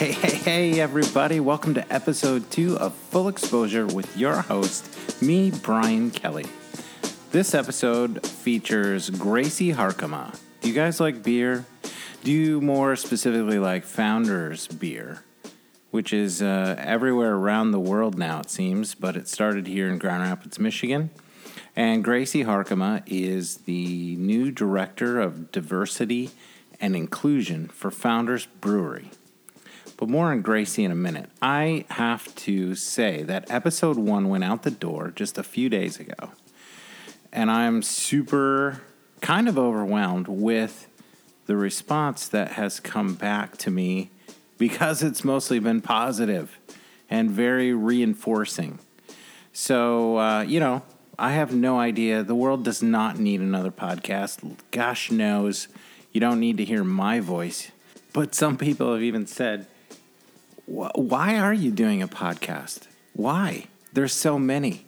Hey, hey, hey, everybody. Welcome to episode two of Full Exposure with your host, me, Brian Kelly. This episode features Gracie Harkema. Do you guys like beer? Do you more specifically like Founders beer? Which is uh, everywhere around the world now, it seems, but it started here in Grand Rapids, Michigan. And Gracie Harkema is the new director of diversity and inclusion for Founders Brewery. But more on Gracie in a minute. I have to say that episode one went out the door just a few days ago. And I'm super kind of overwhelmed with the response that has come back to me because it's mostly been positive and very reinforcing. So, uh, you know, I have no idea. The world does not need another podcast. Gosh knows you don't need to hear my voice. But some people have even said, why are you doing a podcast? Why? There's so many.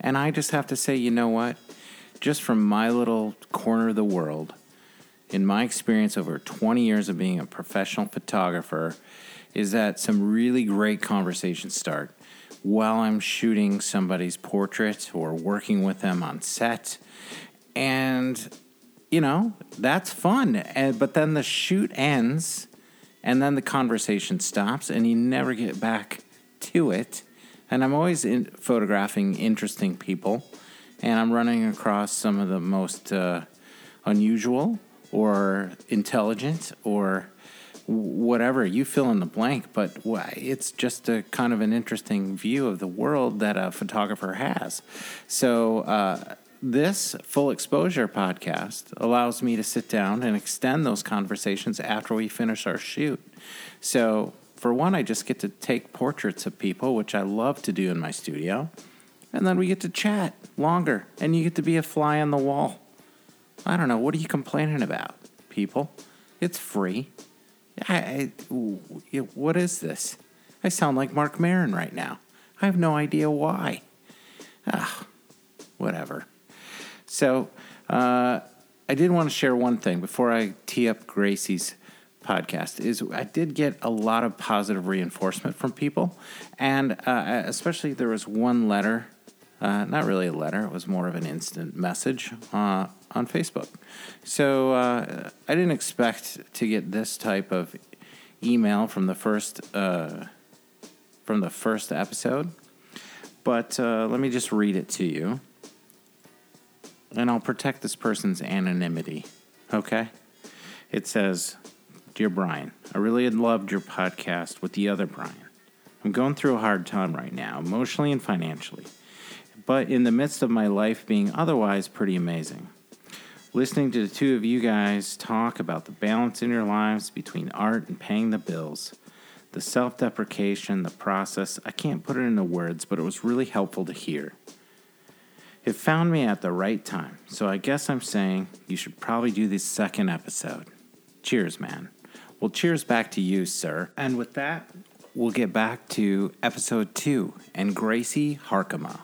And I just have to say, you know what? Just from my little corner of the world, in my experience over 20 years of being a professional photographer, is that some really great conversations start while I'm shooting somebody's portrait or working with them on set. And, you know, that's fun. But then the shoot ends and then the conversation stops and you never get back to it. And I'm always in photographing interesting people, and I'm running across some of the most uh, unusual or intelligent or whatever you fill in the blank, but it's just a kind of an interesting view of the world that a photographer has. So, uh, this full exposure podcast allows me to sit down and extend those conversations after we finish our shoot. So, for one, I just get to take portraits of people, which I love to do in my studio. And then we get to chat longer, and you get to be a fly on the wall. I don't know. What are you complaining about, people? It's free. I, I, what is this? I sound like Marc Maron right now. I have no idea why. Ah, whatever. So uh, I did want to share one thing before I tee up Gracie's podcast is I did get a lot of positive reinforcement from people, and uh, especially there was one letter, uh, not really a letter, it was more of an instant message uh, on Facebook. So uh, I didn't expect to get this type of email from the first uh, from the first episode, but uh, let me just read it to you and I'll protect this person's anonymity. Okay? It says, Dear Brian, I really loved your podcast with the other Brian. I'm going through a hard time right now, emotionally and financially, but in the midst of my life being otherwise pretty amazing. Listening to the two of you guys talk about the balance in your lives between art and paying the bills, the self deprecation, the process, I can't put it into words, but it was really helpful to hear. It found me at the right time, so I guess I'm saying you should probably do this second episode. Cheers, man. Well, cheers back to you, sir. And with that, we'll get back to episode two and Gracie Harkema.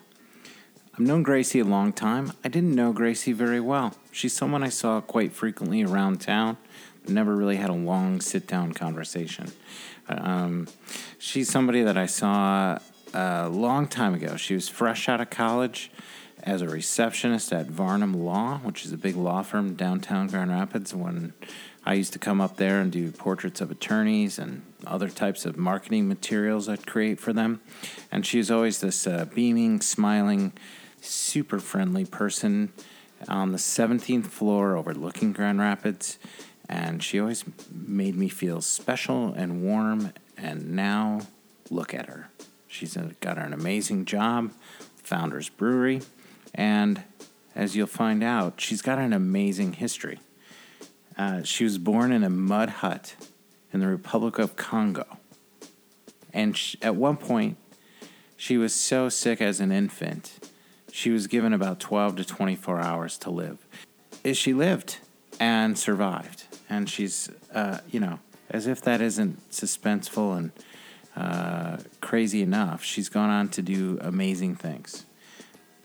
I've known Gracie a long time. I didn't know Gracie very well. She's someone I saw quite frequently around town, but never really had a long sit down conversation. Um, she's somebody that I saw a long time ago. She was fresh out of college as a receptionist at Varnum Law, which is a big law firm downtown Grand Rapids. When I used to come up there and do portraits of attorneys and other types of marketing materials I'd create for them. And she was always this uh, beaming, smiling, super friendly person on the 17th floor overlooking Grand Rapids. And she always made me feel special and warm. And now look at her. She's got an amazing job, Founders Brewery. And as you'll find out, she's got an amazing history. Uh, she was born in a mud hut in the Republic of Congo. And she, at one point, she was so sick as an infant, she was given about 12 to 24 hours to live. She lived and survived. And she's, uh, you know, as if that isn't suspenseful and uh, crazy enough, she's gone on to do amazing things.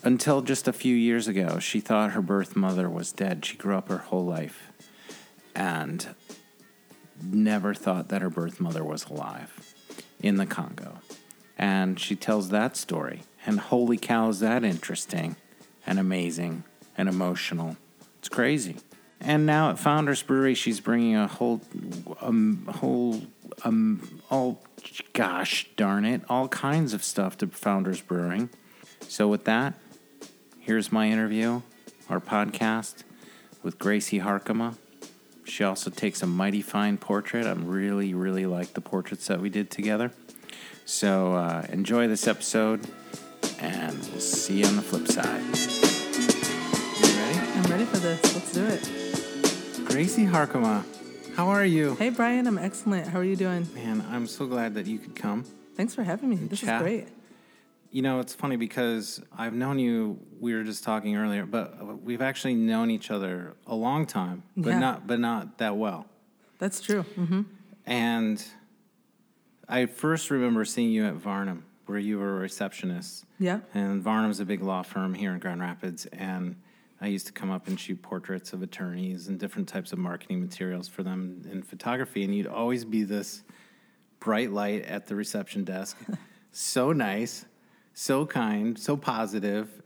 Until just a few years ago, she thought her birth mother was dead. She grew up her whole life. And never thought that her birth mother was alive in the Congo. And she tells that story. And holy cow, is that interesting and amazing and emotional. It's crazy. And now at Founders Brewery, she's bringing a whole, um, whole, um, all, gosh darn it, all kinds of stuff to Founders Brewing. So with that, here's my interview, our podcast with Gracie Harkema. She also takes a mighty fine portrait. I really, really like the portraits that we did together. So uh, enjoy this episode, and we'll see you on the flip side. You ready? I'm ready for this. Let's do it. Gracie Harkema, how are you? Hey, Brian, I'm excellent. How are you doing? Man, I'm so glad that you could come. Thanks for having me. This chat. is great. You know, it's funny because I've known you. We were just talking earlier, but we've actually known each other a long time, but Yeah. not but not that well. That's true. hmm And I first remember seeing you at Varnum, where you were a receptionist. Yeah. And Varnum's a big law firm here in Grand Rapids, and I used to come up and shoot portraits of attorneys and different types of marketing materials for them in photography. And you'd always be this bright light at the reception desk, so nice, so kind, so.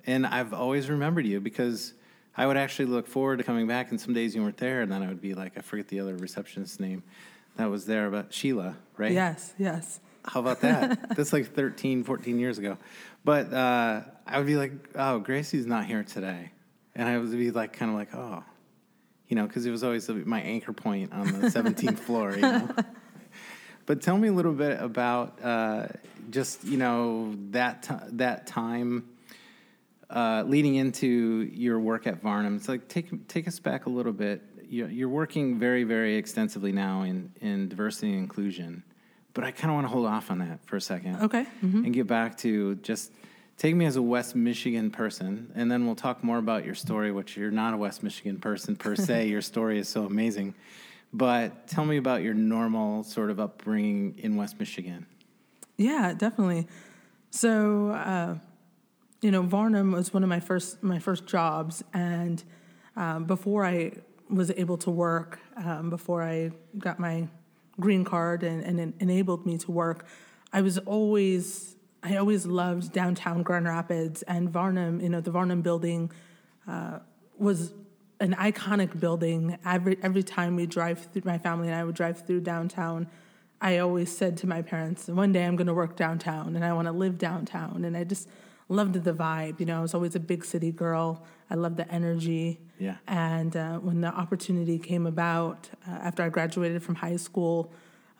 And I've always remembered you because I would actually look forward to coming back, and some days you weren't there, and then I would be like, I forget the other receptionist's name that was there, but Sheila, right? Yes, yes. How about that? That's like 13, 14 years ago. But uh, I would be like, oh, Gracie's not here today. And I would be like, kind of like, oh, you know, because it was always my anchor point on the 17th floor, you know. But tell me a little bit about uh, just, you know, that, ti that time uh, leading into your work at Varnum. It's like, take, take us back a little bit. You're, you're working very, very extensively now in, in diversity and inclusion. But I kind of want to hold off on that for a second Okay. hmm and get back to just take me as a West Michigan person, and then we'll talk more about your story, which you're not a West Michigan person per se. your story is so amazing. But tell me about your normal sort of upbringing in West Michigan. Yeah, definitely. So, uh, you know, Varnum was one of my first my first jobs, and um, before I was able to work, um, before I got my green card and, and enabled me to work, I was always I always loved downtown Grand Rapids and Varnum. You know, the Varnum building uh, was an iconic building. Every every time we drive through, my family and I would drive through downtown. I always said to my parents, "One day I'm going to work downtown, and I want to live downtown." And I just loved the vibe. You know, I was always a big city girl. I loved the energy. Yeah. And uh, when the opportunity came about uh, after I graduated from high school,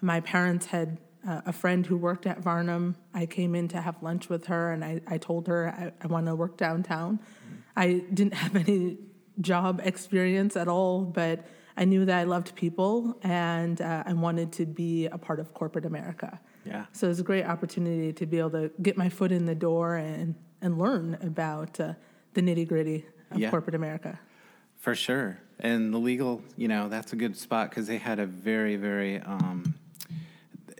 my parents had uh, a friend who worked at Varnum. I came in to have lunch with her, and I, I told her I, I want to work downtown. I didn't have any job experience at all, but I knew that I loved people and uh, I wanted to be a part of corporate America. Yeah. So it was a great opportunity to be able to get my foot in the door and, and learn about uh, the nitty gritty of Yeah. corporate America. For sure. And the legal, you know, that's a good spot because they had a very, very, um,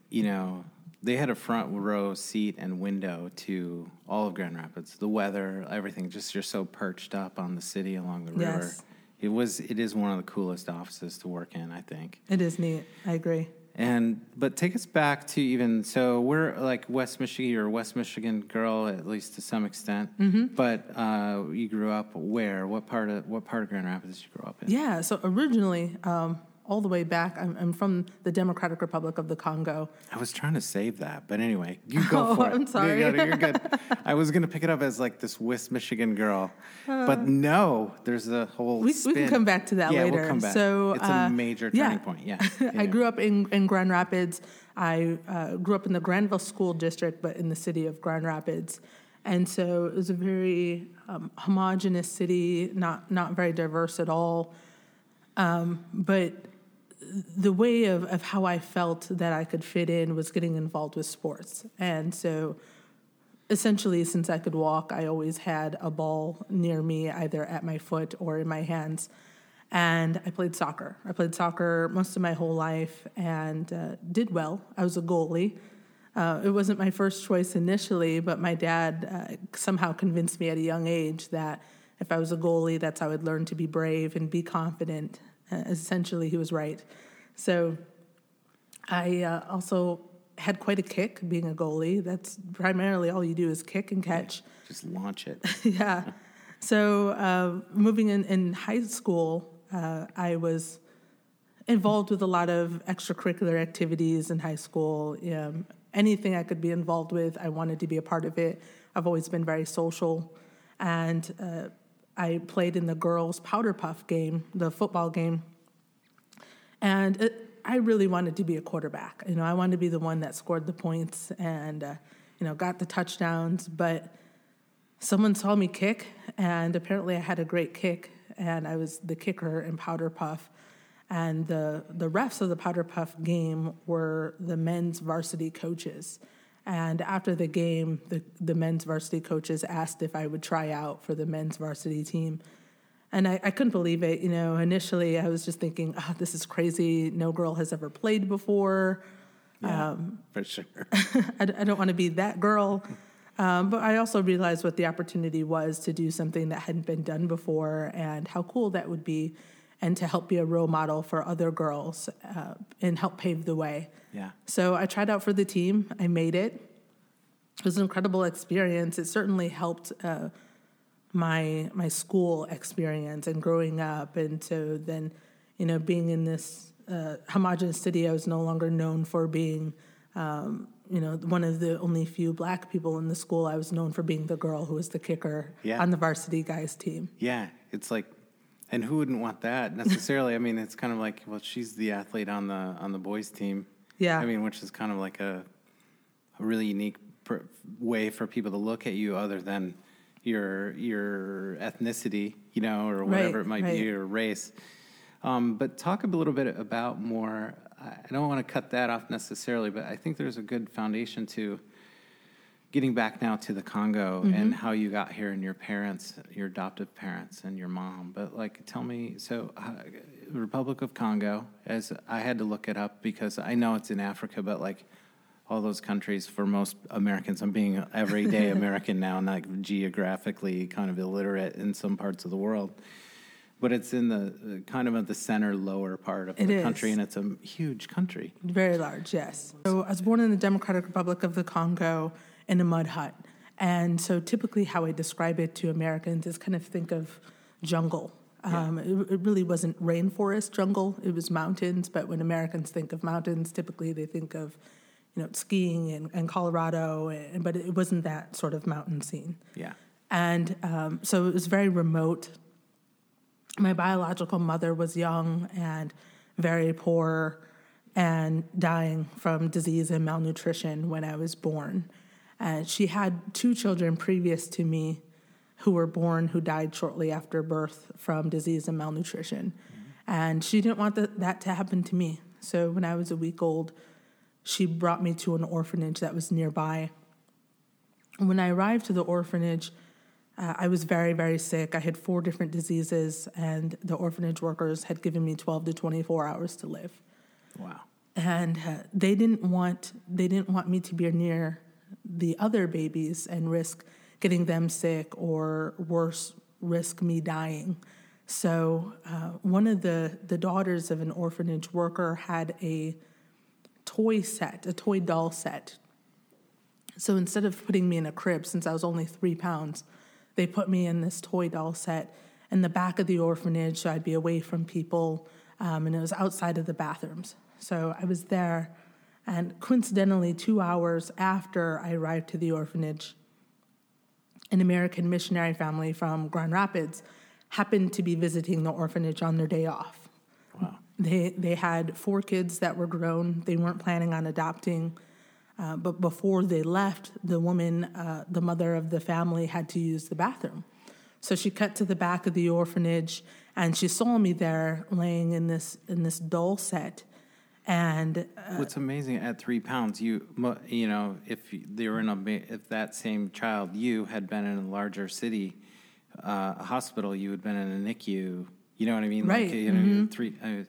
you know, they had a front row seat and window to all of Grand Rapids, the weather, everything. Just you're so perched up on the city along the river. Yes. It was. It is one of the coolest offices to work in, I think. It is neat. I agree. And but take us back to even so we're like West Michigan, you're a West Michigan girl at least to some extent. Mm-hmm. But uh, you grew up where? What part of what part of Grand Rapids did you grow up in? Yeah, so originally, um, all the way back, I'm, I'm from the Democratic Republic of the Congo. I was trying to save that, but anyway, you go Oh, for it. I'm sorry. You're good. You're good. I was gonna pick it up as like this West Michigan girl, but no, there's a whole. We, we can come back to that yeah, later. we'll come back. So it's uh, a major yeah. turning point. Yeah, I grew up in, in Grand Rapids. I uh, grew up in the Grandville School District, but in the city of Grand Rapids. And so it was a very um, homogenous city, not, not very diverse at all. Um, but the way of, of how I felt that I could fit in was getting involved with sports. And so essentially, since I could walk, I always had a ball near me, either at my foot or in my hands. And I played soccer. I played soccer most of my whole life and uh, did well. I was a goalie. Uh, it wasn't my first choice initially, but my dad uh, somehow convinced me at a young age that if I was a goalie, that's how I'd learn to be brave and be confident. Essentially, he was right. So I uh, also had quite a kick being a goalie. That's primarily all you do is kick and catch. Just launch it. yeah. So uh, moving in in high school, uh, I was involved with a lot of extracurricular activities in high school. Um, anything I could be involved with, I wanted to be a part of it. I've always been very social, and uh, I played in the girls' powder puff game, the football game, and it, I really wanted to be a quarterback. You know, I wanted to be the one that scored the points and uh, you know got the touchdowns. But someone saw me kick, and apparently I had a great kick, and I was the kicker in powder puff. And the the refs of the powder puff game were the men's varsity coaches. And after the game, the, the men's varsity coaches asked if I would try out for the men's varsity team. And I, I couldn't believe it. You know, initially I was just thinking, oh, this is crazy. No girl has ever played before. Yeah, um, for sure. I, I, don't want to be that girl. Um, but I also realized what the opportunity was to do something that hadn't been done before and how cool that would be and to help be a role model for other girls uh, and help pave the way. Yeah. So I tried out for the team. I made it. It was an incredible experience. It certainly helped uh, my my school experience and growing up, and so then, you know, being in this uh, homogenous city, I was no longer known for being, um, you know, one of the only few black people in the school. I was known for being the girl who was the kicker yeah. on the varsity guys team. Yeah, it's like, and who wouldn't want that necessarily? I mean, it's kind of like, well, she's the athlete on the on the boys team. Yeah, I mean, which is kind of like a, a really unique per, way for people to look at you, other than your your ethnicity, you know, or whatever right, it might right. be, your race. Um, but talk a little bit about more. I don't want to cut that off necessarily, but I think there's a good foundation to getting back now to the Congo mm-hmm. and how you got here and your parents, your adoptive parents, and your mom. But like, tell me, so uh, Republic of Congo, as I had to look it up because I know it's in Africa, but like all those countries for most Americans. I'm being everyday American now, not geographically kind of illiterate in some parts of the world. But it's in the kind of at the center lower part of it the is. country, and it's a huge country. Very large, yes. So I was born in the Democratic Republic of the Congo in a mud hut. And so typically, how I describe it to Americans is kind of think of jungle. Um, yeah. it, it, really wasn't rainforest jungle, it was mountains. But when Americans think of mountains, typically they think of you know, skiing in, in Colorado, and, but it wasn't that sort of mountain scene. Yeah. And um, so it was very remote. My biological mother was young and very poor and dying from disease and malnutrition when I was born. And she had two children previous to me who were born who died shortly after birth from disease and malnutrition. Mm-hmm. And she didn't want the, that to happen to me. So when I was a week old, she brought me to an orphanage that was nearby. When I arrived to the orphanage, uh, I was very, very sick. I had four different diseases, and the orphanage workers had given me 12 to 24 hours to live. Wow. And uh, they didn't want they didn't want me to be near the other babies and risk getting them sick or worse, risk me dying. So uh, one of the the daughters of an orphanage worker had a toy set, a toy doll set. So instead of putting me in a crib, since I was only three pounds, they put me in this toy doll set in the back of the orphanage so I'd be away from people, um, and it was outside of the bathrooms. So I was there, and coincidentally, two hours after I arrived to the orphanage, an American missionary family from Grand Rapids happened to be visiting the orphanage on their day off. Wow. They they had four kids that were grown. They weren't planning on adopting, uh, but before they left, the woman, uh, the mother of the family, had to use the bathroom. So she cut to the back of the orphanage, and she saw me there laying in this in this doll set. And uh, what's amazing at three pounds, you you know, if they were in a if that same child you had been in a larger city uh, hospital, you had been in a NICU. You know what I mean? Right. Like, you know, mm-hmm. three. Uh,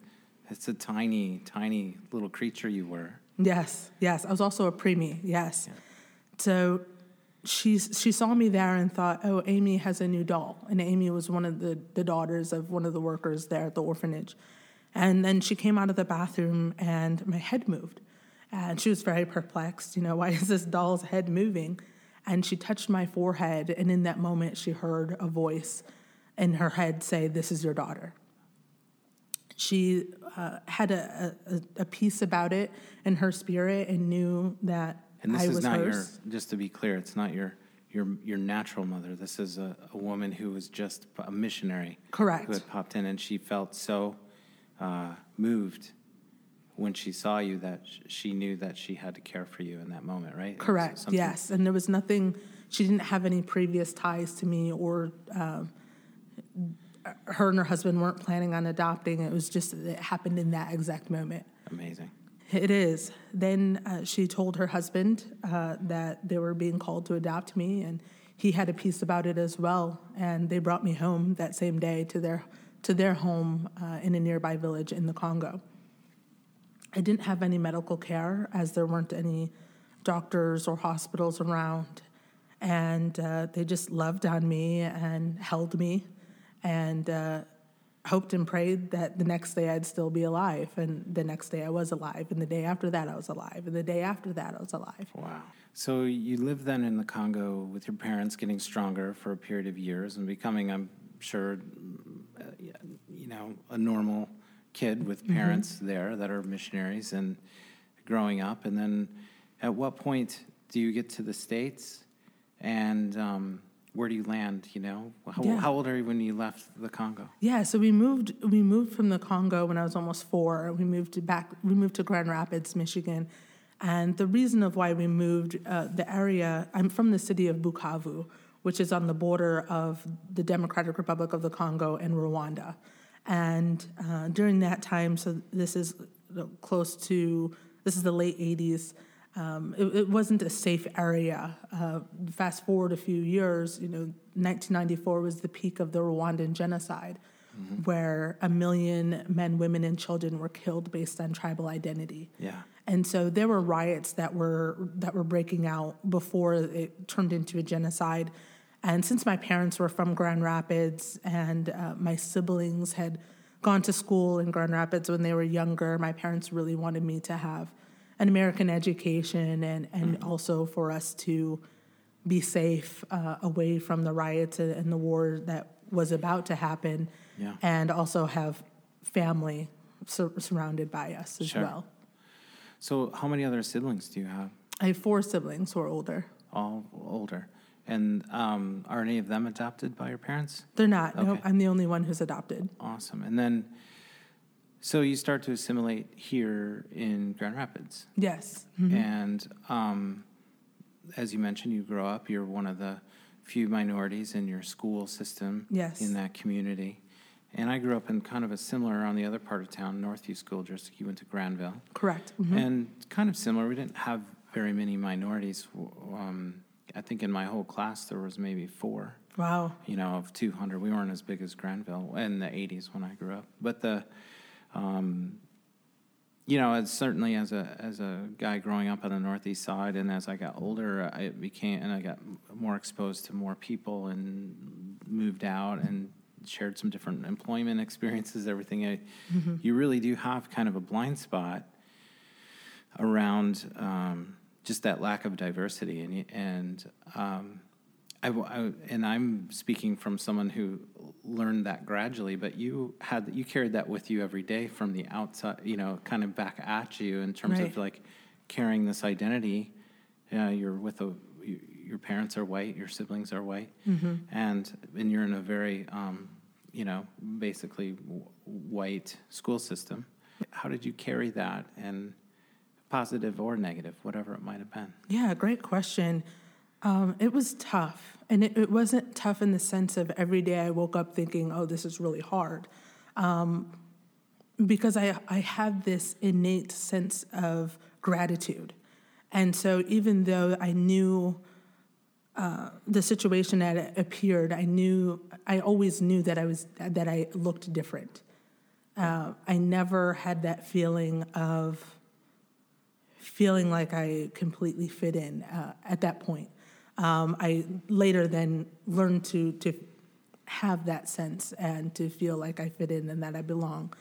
it's a tiny, tiny little creature you were. Yes, yes. I was also a preemie. Yes. Yeah. So she she saw me there and thought, oh, Amy has a new doll, and Amy was one of the the daughters of one of the workers there at the orphanage, And then she came out of the bathroom and my head moved. And she was very perplexed. You know, why is this doll's head moving? And she touched my forehead. And in that moment, she heard a voice in her head say, This is your daughter. She uh, had a, a, a peace about it in her spirit and knew that And this I is was not hers. your, just to be clear, it's not your, your, your natural mother. This is a, a woman who was just a missionary. Correct. Who had popped in and she felt so uh, moved when she saw you that she knew that she had to care for you in that moment, right? Correct. something- Yes, and there was nothing. She didn't have any previous ties to me, or um, her and her husband weren't planning on adopting. It was just it happened in that exact moment. Amazing. It is. Then uh, she told her husband uh, that they were being called to adopt me, and he had a peace about it as well. And they brought me home that same day to their to their home uh, in a nearby village in the Congo. I didn't have any medical care as there weren't any doctors or hospitals around, and uh, they just loved on me and held me, and. Uh, hoped and prayed that the next day I'd still be alive. And the next day I was alive. And the day after that I was alive. And the day after that I was alive. Wow. So you lived then in the Congo with your parents getting stronger for a period of years and becoming, I'm sure, you know, a normal kid with parents there that are missionaries and growing up. And then at what point do you get to the States and um, where do you land, you know? How, Yeah. how old are you when you left the Congo? Yeah, so we moved we moved from the Congo when I was almost four. We moved to back we moved to Grand Rapids, Michigan. And the reason of why we moved uh, the area I'm from the city of Bukavu, which is on the border of the Democratic Republic of the Congo and Rwanda. And uh, during that time, so this is close to this is the late 80s. Um, it, it wasn't a safe area. Uh, fast forward a few years, you know, 1994 was the peak of the Rwandan genocide, where a million men, women, and children were killed based on tribal identity. Yeah. And so there were riots that were that were breaking out before it turned into a genocide. And since my parents were from Grand Rapids and uh, my siblings had gone to school in Grand Rapids when they were younger, my parents really wanted me to have an American education and, and also for us to be safe uh, away from the riots and, and the war that was about to happen Yeah. and also have family sur- surrounded by us as Sure. well. So how many other siblings do you have? I have four siblings who are older. All older. And um, are any of them adopted by your parents? They're not. No, Okay. I'm the only one who's adopted. Awesome. And then, so you start to assimilate here in Grand Rapids. Yes. And um, as you mentioned, you grow up, you're one of the few minorities in your school system Yes. in that community. And I grew up in kind of a similar, on the other part of town, Northview School District. You went to Grandville. Correct. Mhm. And kind of similar, we didn't have very many minorities. Um, I think in my whole class there was maybe four Wow. you know, of 200. We weren't as big as Grandville in the 80s when I grew up. But the, um, you know, as certainly as a as a guy growing up on the Northeast Side, and as I got older, I became and I got more exposed to more people and moved out and shared some different employment experiences. Everything, I, you really do have kind of a blind spot around um, just that lack of diversity. And and um, I, I- and I'm speaking from someone who learned that gradually, but you had you carried that with you every day from the outside, you know, kind of back at you in terms of like carrying this identity. Yeah, you're with a you, your parents are white, your siblings are white, and and you're in a very um, you know basically w- white school system. How did you carry that? And positive or negative, whatever it might have been? Yeah, great question. Um, it was tough. And it, it wasn't tough in the sense of every day I woke up thinking, oh, this is really hard. Um, because I, I had this innate sense of gratitude. And so even though I knew uh, the situation that appeared, I knew, I always knew that I was, that I looked different. Uh, I never had that feeling of, feeling like I completely fit in uh, at that point. Um, I later then learned to to have that sense and to feel like I fit in and that I belong.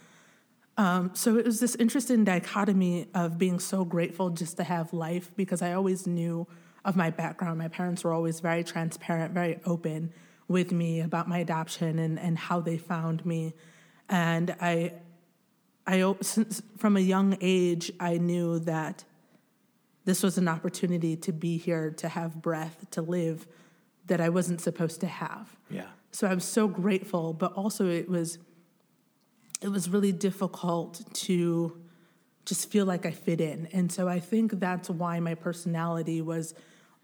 Um, so it was this interesting dichotomy of being so grateful just to have life because I always knew of my background. My parents were always very transparent, very open with me about my adoption and, and how they found me. And I, I since from a young age, I knew that this was an opportunity to be here, to have breath, to live that I wasn't supposed to have. Yeah. So I was so grateful, but also it was it was really difficult to just feel like I fit in. And so I think that's why my personality was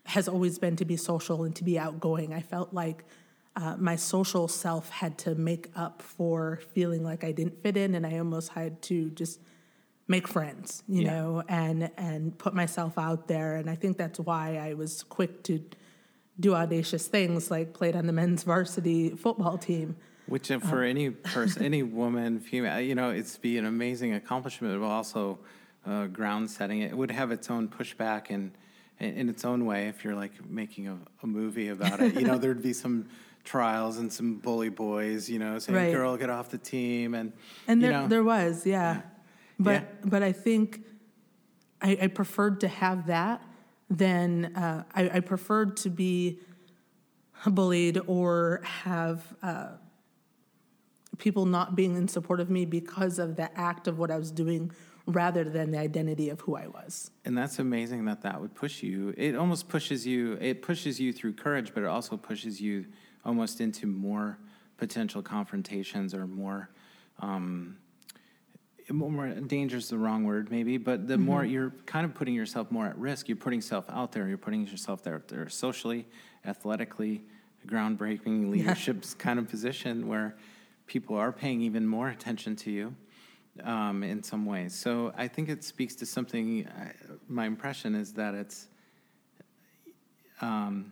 has always been to be social and to be outgoing. I felt like uh, my social self had to make up for feeling like I didn't fit in, and I almost had to just make friends, you yeah. know, and and put myself out there. And I think that's why I was quick to do audacious things like played on the men's varsity football team. Which, uh, for any person, any woman, female, you know, it's be an amazing accomplishment, but also uh, ground setting. It would have its own pushback and in its own way. If you're like making a, a movie about it, you know, there'd be some trials and some bully boys, you know, saying, right. "Girl, get off the team," and and there know, there was, yeah, yeah. But yeah. but I think I, I, preferred to have that than uh, I, I, preferred to be bullied or have. Uh, people not being in support of me because of the act of what I was doing rather than the identity of who I was. And that's amazing that that would push you. It almost pushes you, it pushes you through courage, but it also pushes you almost into more potential confrontations or more. Um, more danger is the wrong word, maybe, but the mm-hmm. more you're kind of putting yourself more at risk, you're putting yourself out there, you're putting yourself there, there socially, athletically, groundbreaking leadership's yeah. kind of position where people are paying even more attention to you um, in some ways. So I think it speaks to something. Uh, my impression is that it's, um,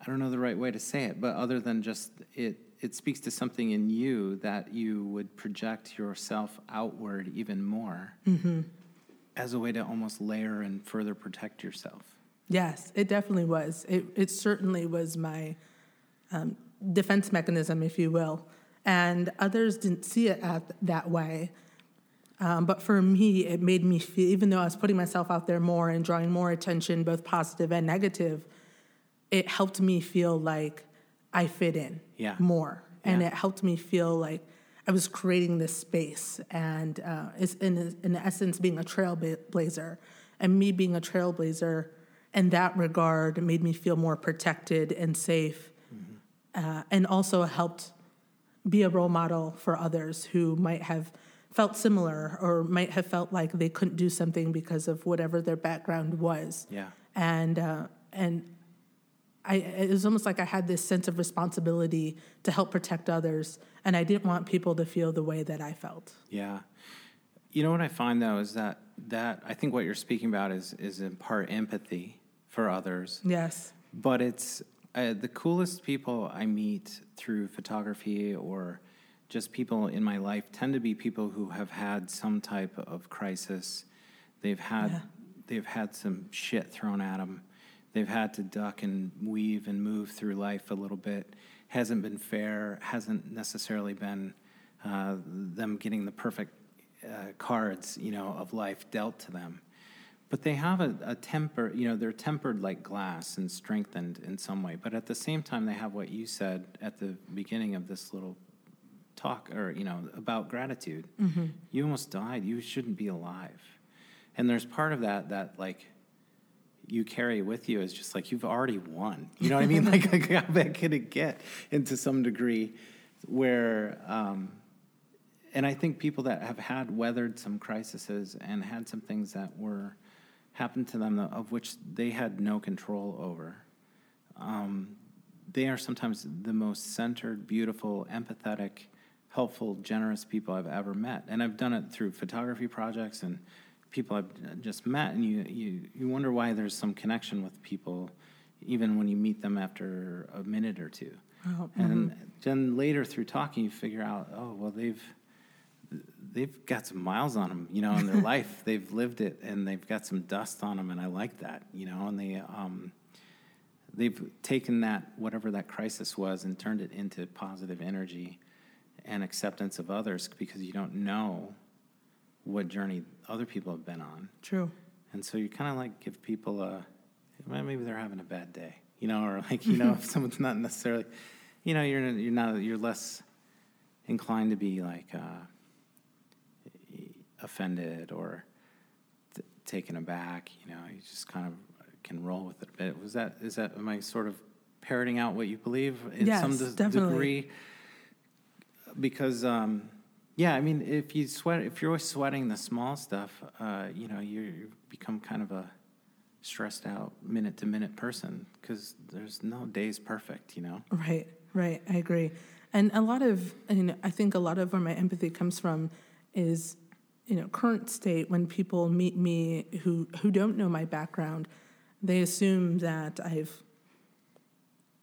I don't know the right way to say it, but other than just it, it speaks to something in you that you would project yourself outward even more mm-hmm. as a way to almost layer and further protect yourself. Yes, it definitely was. It, it certainly was my um, defense mechanism, if you will and others didn't see it at, that way. Um, but for me, it made me feel, even though I was putting myself out there more and drawing more attention, both positive and negative, it helped me feel like I fit in yeah. more. And yeah. it helped me feel like I was creating this space. And uh, it's in, in essence being a trailblazer. And me being a trailblazer in that regard made me feel more protected and safe. Mm-hmm. Uh, and also helped be a role model for others who might have felt similar or might have felt like they couldn't do something because of whatever their background was. Yeah. And uh, and I it was almost like I had this sense of responsibility to help protect others, and I didn't want people to feel the way that I felt. Yeah. You know what I find though is that that I think what you're speaking about is is in part empathy for others. Yes. But it's uh, the coolest people I meet through photography or just people in my life tend to be people who have had some type of crisis. They've had yeah. they've had some shit thrown at them. They've had to duck and weave and move through life a little bit. Hasn't been fair. Hasn't necessarily been uh, them getting the perfect uh, cards, you know, of life dealt to them. But they have a, a temper, you know, they're tempered like glass and strengthened in some way. But at the same time, they have what you said at the beginning of this little talk, or, you know, about gratitude. Mm-hmm. You almost died. You shouldn't be alive. And there's part of that that, like, you carry with you is just like you've already won. You know what I mean? like, like how bad can it get into some degree where, um, and I think people that have had weathered some crises and had some things that were happened to them of which they had no control over. Um, they are sometimes the most centered, beautiful, empathetic, helpful, generous people I've ever met. And I've done it through photography projects and people I've just met. And you, you, you wonder why there's some connection with people, even when you meet them after a minute or two. Oh, mm-hmm. And then later through talking, you figure out, oh, well, they've they've got some miles on them, you know, in their life. They've lived it, and they've got some dust on them, and I like that, you know. And they um, they've taken that whatever that crisis was and turned it into positive energy and acceptance of others because you don't know what journey other people have been on. True. And so you kind of like give people a, well, maybe they're having a bad day, you know, or like, you know, if someone's not necessarily, you know, you're, you're not, you're less inclined to be like uh, offended or t- taken aback, you know, you just kind of can roll with it a bit. Was that, is that, am I sort of parroting out what you believe in Yes, some de- degree? Because, um, yeah, I mean, if you sweat, if you're always sweating the small stuff, uh, you know, you become kind of a stressed out minute to minute person because there's no days perfect, you know. Right, right. I agree. And a lot of, and I think a lot of where my empathy comes from is, you know, current state when people meet me who, who don't know my background, they assume that I've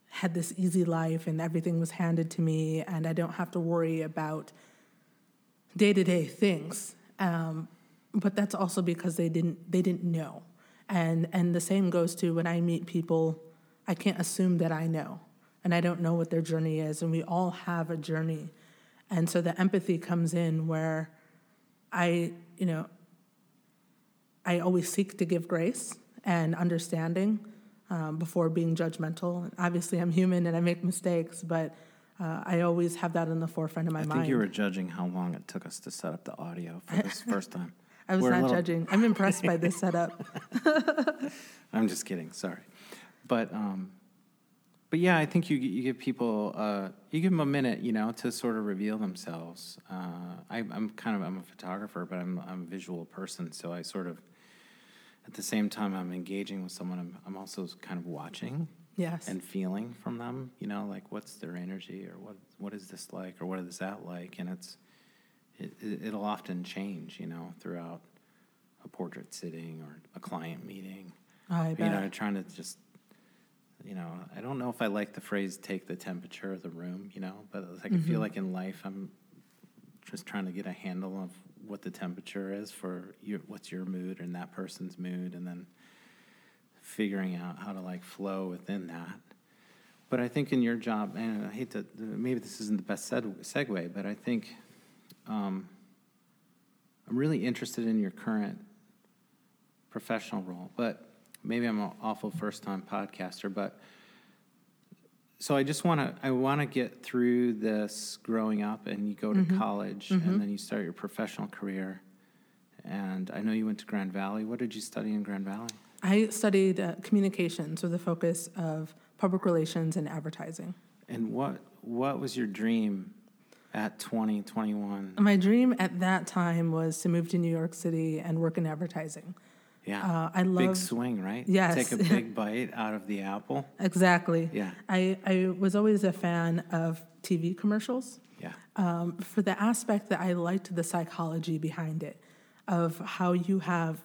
had this easy life and everything was handed to me and I don't have to worry about day to day things. Um, but that's also because they didn't they didn't know. And and the same goes to when I meet people, I can't assume that I know. And I don't know what their journey is. And we all have a journey. And so the empathy comes in where I, you know, I always seek to give grace and understanding um, before being judgmental. Obviously, I'm human and I make mistakes, but uh, I always have that in the forefront of my I mind. I think you were judging how long it took us to set up the audio for this first time. I was We're not little- judging. I'm impressed by this setup. I'm just kidding. Sorry, but um, but yeah, I think you you give people uh, you give them a minute, you know, to sort of reveal themselves. Uh, I, I'm kind of I'm a photographer, but I'm I'm a visual person, so I sort of at the same time I'm engaging with someone. I'm I'm also kind of watching Yes. and feeling from them. You know, like what's their energy, or what what is this like, or what is that like, and it's it, it'll often change, you know, throughout a portrait sitting or a client meeting. I You bet. know, trying to just, you know, I don't know if I like the phrase "take the temperature of the room," you know, but like, I Mm-hmm. feel like in life I'm just trying to get a handle of what the temperature is for your what's your mood and that person's mood, and then figuring out how to like flow within that. But I think in your job, and I hate to, maybe this isn't the best segue, but I think um, I'm really interested in your current professional role. But maybe I'm an awful first time podcaster, but so I just want to I want to get through this growing up and you go to college and then you start your professional career. And I know you went to Grand Valley. What did you study in Grand Valley? I studied uh, communications with a focus of public relations and advertising. And what what was your dream at 20, 21? My dream at that time was to move to New York City and work in advertising. Yeah. Uh, I love big swing, right? Yes. Take a big bite out of the apple. exactly. Yeah. I, I was always a fan of TV commercials. Yeah. um, for the aspect that I liked the psychology behind it, of how you have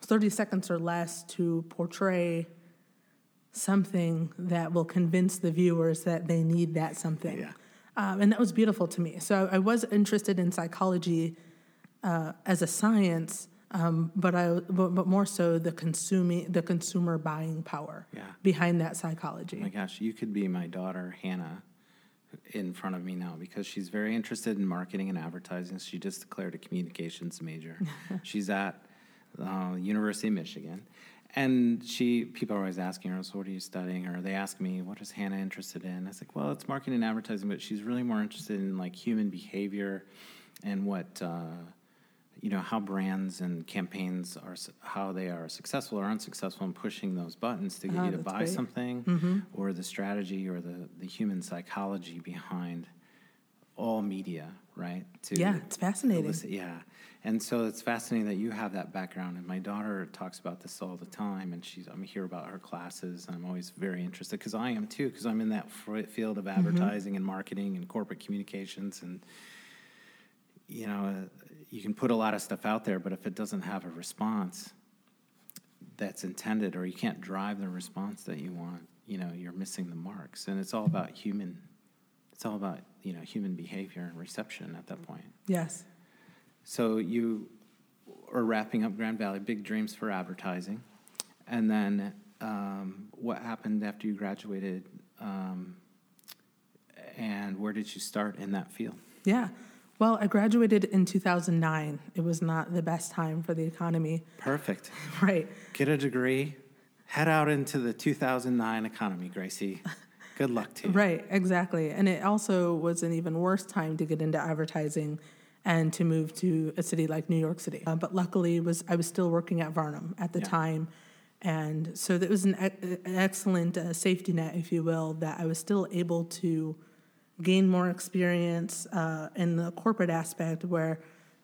30 seconds or less to portray something that will convince the viewers that they need that something. Yeah. Um, and that was beautiful to me. So I was interested in psychology uh, as a science, um, but I but, but more so the consuming the consumer buying power Yeah. behind that psychology. Oh my gosh, you could be my daughter Hannah in front of me now because she's very interested in marketing and advertising. She just declared a communications major. she's at uh, University of Michigan, and she people are always asking her, "So what are you studying?" Or they ask me, "What is Hannah interested in?" I was like, "Well, it's marketing and advertising, but she's really more interested in like human behavior and what." Uh, you know how brands and campaigns are how they are successful or unsuccessful in pushing those buttons to get Ah, you to buy great. something or the strategy or the, the human psychology behind all media right to Yeah, it's fascinating. elicit- yeah and so it's fascinating that you have that background and my daughter talks about this all the time and she's i'm here about her classes and i'm always very interested because i am too because i'm in that field of Mm-hmm. advertising and marketing and corporate communications and you know, uh, you can put a lot of stuff out there, but if it doesn't have a response that's intended, or you can't drive the response that you want, you know, you're missing the marks. And it's all about human. It's all about you know human behavior and reception at that point. yes. So you are wrapping up Grand Valley, big dreams for advertising, and then um, what happened after you graduated, um, and where did you start in that field? Yeah. Well, I graduated in 2009. It was not the best time for the economy. Perfect. Right. Get a degree, head out into the 2009 economy, Gracie. Good luck to you. Right, exactly. And it also was an even worse time to get into advertising and to move to a city like New York City. Uh, but luckily, was I was still working at Varnum at the Yeah. time. And so that was an, e- an excellent uh, safety net, if you will, that I was still able to gain more experience uh, in the corporate aspect where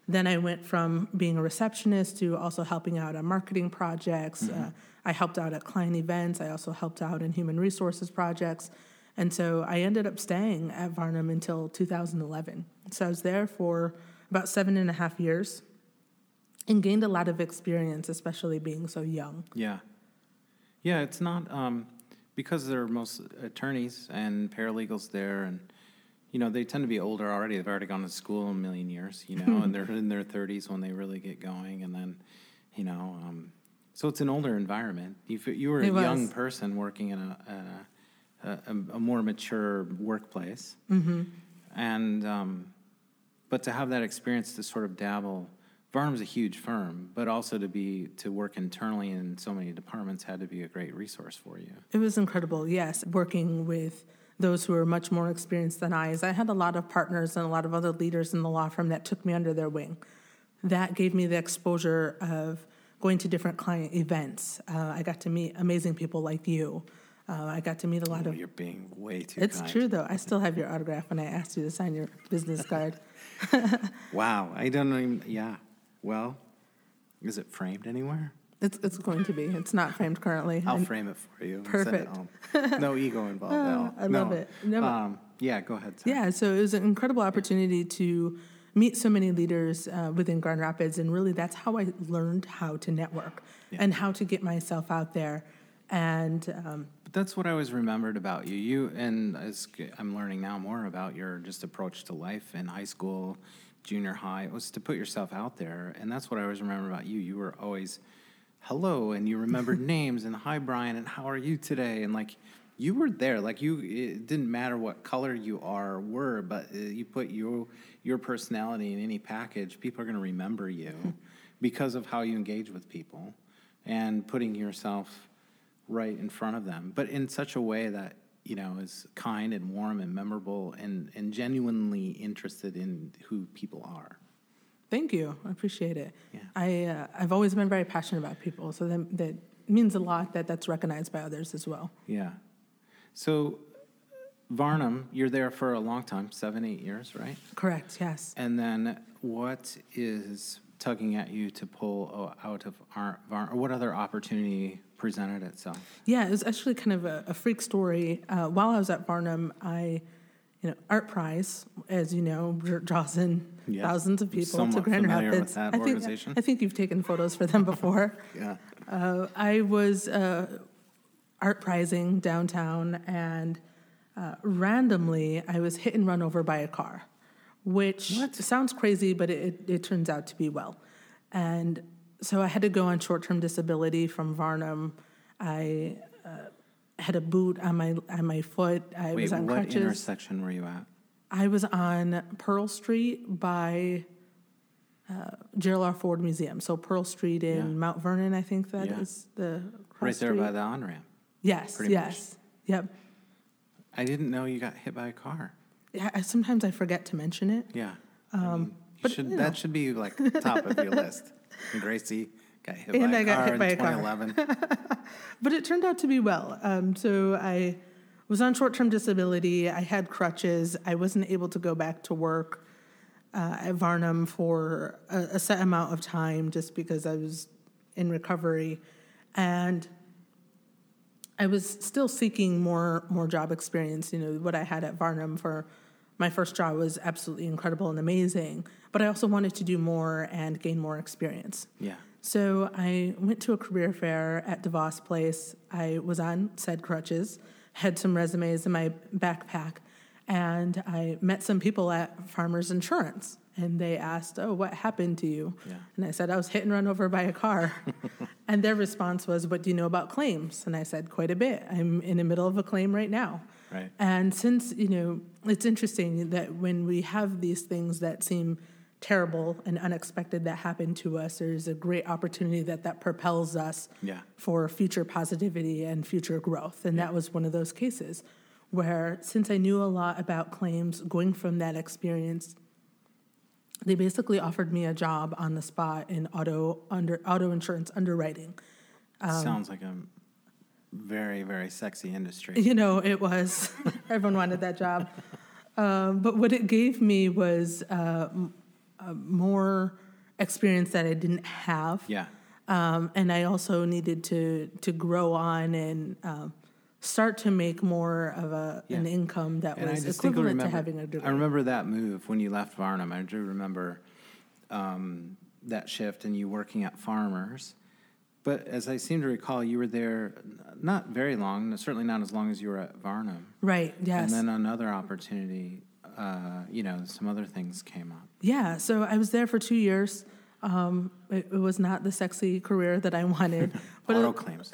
then I went from being a receptionist to also helping out on marketing projects. Uh, I helped out at client events. I also helped out in human resources projects. And so I ended up staying at Varnum until 2011. So I was there for about seven and a half years and gained a lot of experience, especially being so young. Yeah. Yeah, it's not um, because there are most attorneys and paralegals there, and you know they tend to be older already. They've already gone to school a million years, you know, and they're in their thirties when they really get going, and then you know, um, so it's an older environment. You you were a young person working in a, in a, a, a more mature workplace, Mm-hmm. and um, but to have that experience to sort of dabble Varnum's a huge firm, but also to be to work internally in so many departments had to be a great resource for you. It was incredible, yes, working with those who were much more experienced than I. As I had a lot of partners and a lot of other leaders in the law firm that took me under their wing. That gave me the exposure of going to different client events. Uh, I got to meet amazing people like you. Uh, I got to meet a lot Oh, of. you're being way too It's kind. true, though. I still have your autograph when I asked you to sign your business card. Wow, I don't even. Yeah, well, is it framed anywhere? It's, it's going to be. It's not framed currently. I'll And- frame it for you. and send it Perfect. home. No ego involved at all. I love it. No, Um, yeah, go ahead. Yeah, so it was an incredible opportunity to meet so many leaders uh, within Grand Rapids, and really that's how I learned how to network Yeah. and how to get myself out there. And um, But that's what I always remembered about you. You and as I'm learning now more about your just approach to life in high school, junior high. It was to put yourself out there, and that's what I always remember about you. You were always hello, and you remembered names and hi Brian, and how are you today, and like you were there. Like you, it didn't matter what color you are or were, but uh, you put your your personality in any package. People are going to remember you because of how you engage with people and putting yourself right in front of them, but in such a way that you know is kind and warm and memorable and and genuinely interested in who people are. thank you, I appreciate it. Yeah. I uh, I've always been very passionate about people, so that, that means a lot that that's recognized by others as well. Yeah. So Varnum, you're there for a long time, seven, eight years, right? Correct. Yes. And then what is tugging at you to pull out of our, Varnum, or what other opportunity presented itself? Yeah, it was actually kind of a, a freak story. Uh, while I was at Varnum, I, you know, ArtPrize, as you know, draws in thousands of people to Grand Rapids. I think. I think you've taken photos for them before. Yeah. Uh, I was uh, art prizing downtown, and uh, randomly I was hit and run over by a car, which What? sounds crazy, but it, it, it turns out to be well. And so I had to go on short term disability from Varnum. I uh, had a boot on my on my foot. I Wait, was on what crutches. intersection were you at? I was on Pearl Street by uh, Gerald R. Ford Museum. So Pearl Street in Yeah. Mount Vernon, I think that is Yeah. the cross Right there street. by the on ramp. Yes, pretty much. yes, yep. I didn't know you got hit by a car. Yeah, I, sometimes I forget to mention it. Yeah. I mean, Um, but, should, you know. that should be like top of your list. And Gracie got hit And by a I got car hit in by a car. 2011. But it turned out to be well. Um, so I was on short term disability. I had crutches. I wasn't able to go back to work uh, at Varnum for a, a set amount of time just because I was in recovery. And I was still seeking more more job experience. You know, what I had at Varnum for my first job was absolutely incredible and amazing, but I also wanted to do more and gain more experience. yeah. So I went to a career fair at DeVos Place. I was on said crutches, had some resumes in my backpack, and I met some people at Farmers Insurance. And they asked, Oh, what happened to you? Yeah. And I said, I was hit and run over by a car. and their response was, What do you know about claims? And I said, Quite a bit. I'm in the middle of a claim right now. Right. And since, you know, it's interesting that when we have these things that seem terrible and unexpected that happened to us, there's a great opportunity that that propels us Yeah. for future positivity and future growth. And that was one of those cases where, since I knew a lot about claims going from that experience, they basically offered me a job on the spot in auto under auto insurance underwriting. Um, Sounds like a very, very sexy industry. You know, it was everyone wanted that job. Um, but what it gave me was uh, more experience that I didn't have. Yeah. Um, and I also needed to to grow on and um, start to make more of a an income that And was equivalent remember, to having a degree. I remember that move when you left Varnum. I do remember um, that shift and you working at Farmers. But as I seem to recall, you were there not very long, certainly not as long as you were at Varnum. right. Yes. And then another opportunity, uh, you know, some other things came up. Yeah, so I was there for two years. Um, it, it was not the sexy career that I wanted, but Auto claims.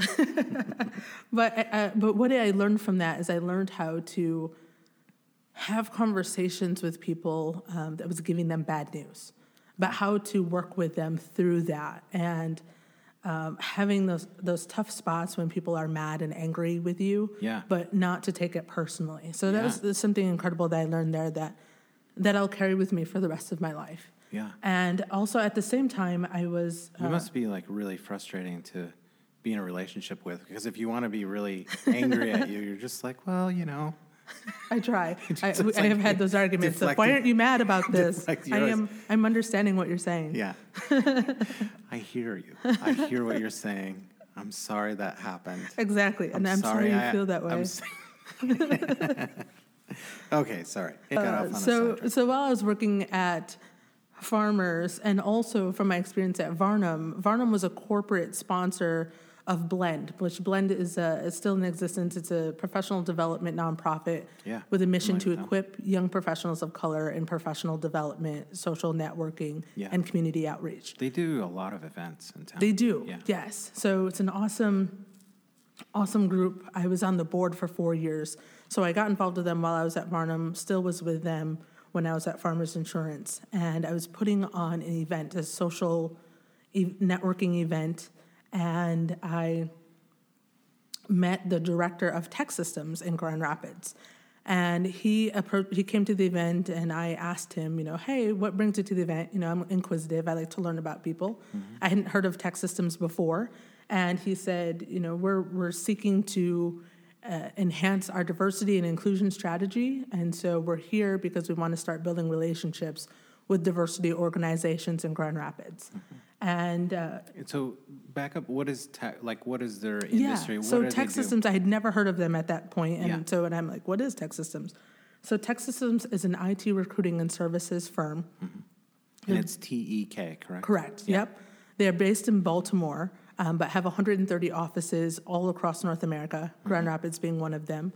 but uh, but what I learned from that is I learned how to have conversations with people um, that was giving them bad news, about how to work with them through that, and um, having those those tough spots when people are mad and angry with you, Yeah. but not to take it personally. So that Yeah. was something incredible that I learned there that that I'll carry with me for the rest of my life. Yeah. And also at the same time, I was It uh, must be like really frustrating to be in a relationship with because if you want to be really angry at you, you're just like, well, you know, I try. I, I have had those arguments of why aren't you mad about this? I am. I'm understanding what you're saying. yeah. I hear you. I hear what you're saying. I'm sorry that happened. Exactly, and I'm, sorry, you I- feel that way. I'm okay, sorry. It got off on Uh, so, so while I was working at Farmers, and also from my experience at Varnum, Varnum was a corporate sponsor of Blend, which Blend is, uh, is still in existence. It's a professional development nonprofit Yeah, with a mission to equip young professionals of color in professional development, social networking, Yeah. and community outreach. They do a lot of events in town. They do, Yeah. yes. So it's an awesome, awesome group. I was on the board for four years. So I got involved with them while I was at Varnum, still was with them when I was at Farmers Insurance. And I was putting on an event, a social e- networking event. And I met the director of TEKsystems in Grand Rapids. And he approached, he came to the event and I asked him, you know, hey, what brings you to the event? You know, I'm inquisitive. I like to learn about people. I hadn't heard of TEKsystems before. And he said, you know, we're, we're seeking to uh, enhance our diversity and inclusion strategy. And so we're here because we want to start building relationships with diversity organizations in Grand Rapids. And uh, And so back up. What is tech? Like, what is their yeah. industry? What So Tech? Systems, I had never heard of them at that point, and Yeah. so and I'm like, what is TEKsystems? So TEKsystems is an IT recruiting and services firm. And it's T E K, correct? Correct. Yeah. Yep. They are based in Baltimore, um, but have 130 offices all across North America. Grand Mm-hmm. Rapids being one of them.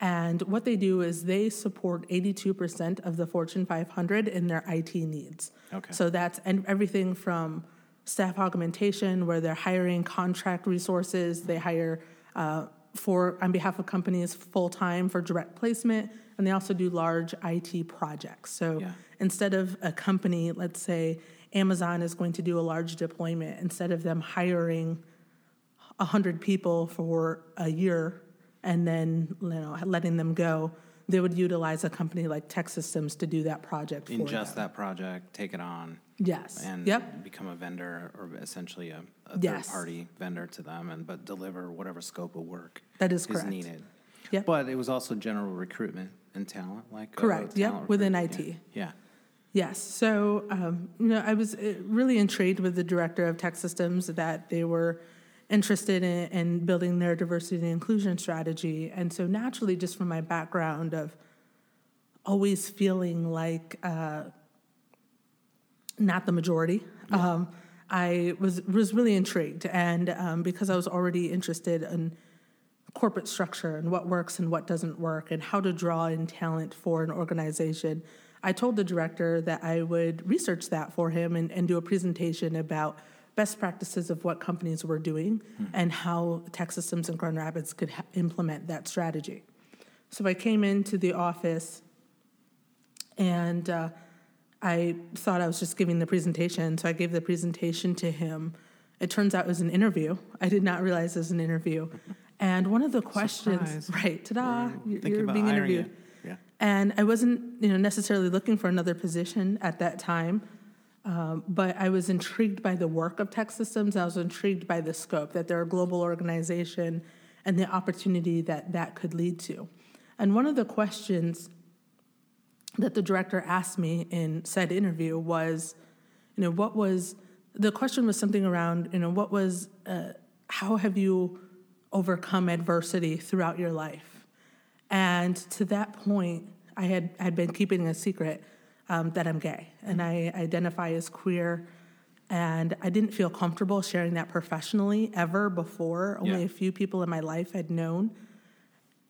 And what they do is they support 82% of the Fortune 500 in their IT needs. Okay. So that's and everything from staff augmentation, where they're hiring contract resources, they hire uh, for on behalf of companies full time for direct placement, and they also do large IT projects. So Yeah. instead of a company, let's say Amazon is going to do a large deployment, instead of them hiring 100 people for a year and then you know, letting them go, they would utilize a company like TEKsystems to do that project for Ingest them. that project, take it on, Yes. and yep. become a vendor or essentially a, a Yes. third-party vendor to them, and but deliver whatever scope of work That is is needed. Yep. But it was also general recruitment and talent, like uh, Correct, yep, within. IT. Yeah. yeah. Yes. So, um, you know, I was uh, really intrigued with the director of TEKsystems that they were interested in, in building their diversity and inclusion strategy. And so, naturally, just from my background of always feeling like uh, not the majority, um, I was was really intrigued, and um, because I was already interested in corporate structure and what works and what doesn't work and how to draw in talent for an organization. I told the director that I would research that for him and, and do a presentation about best practices of what companies were doing and how TEKsystems in Grand Rapids could ha- implement that strategy. So I came into the office and uh, I thought I was just giving the presentation. So I gave the presentation to him. It turns out it was an interview. I did not realize it was an interview. And one of the questions, Surprise. right, ta-da, We're you're, you're being interviewed. Yeah. And I wasn't, you know, necessarily looking for another position at that time, um, but I was intrigued by the work of TEKsystems. I was intrigued by the scope that they're a global organization and the opportunity that that could lead to. And one of the questions that the director asked me in said interview was, you know, what was the question was something around, you know, what was, uh, how have you overcome adversity throughout your life? And to that point, I had had been keeping a secret um, that I'm gay and I identify as queer. And I didn't feel comfortable sharing that professionally ever before. Only Yeah. a few people in my life had known.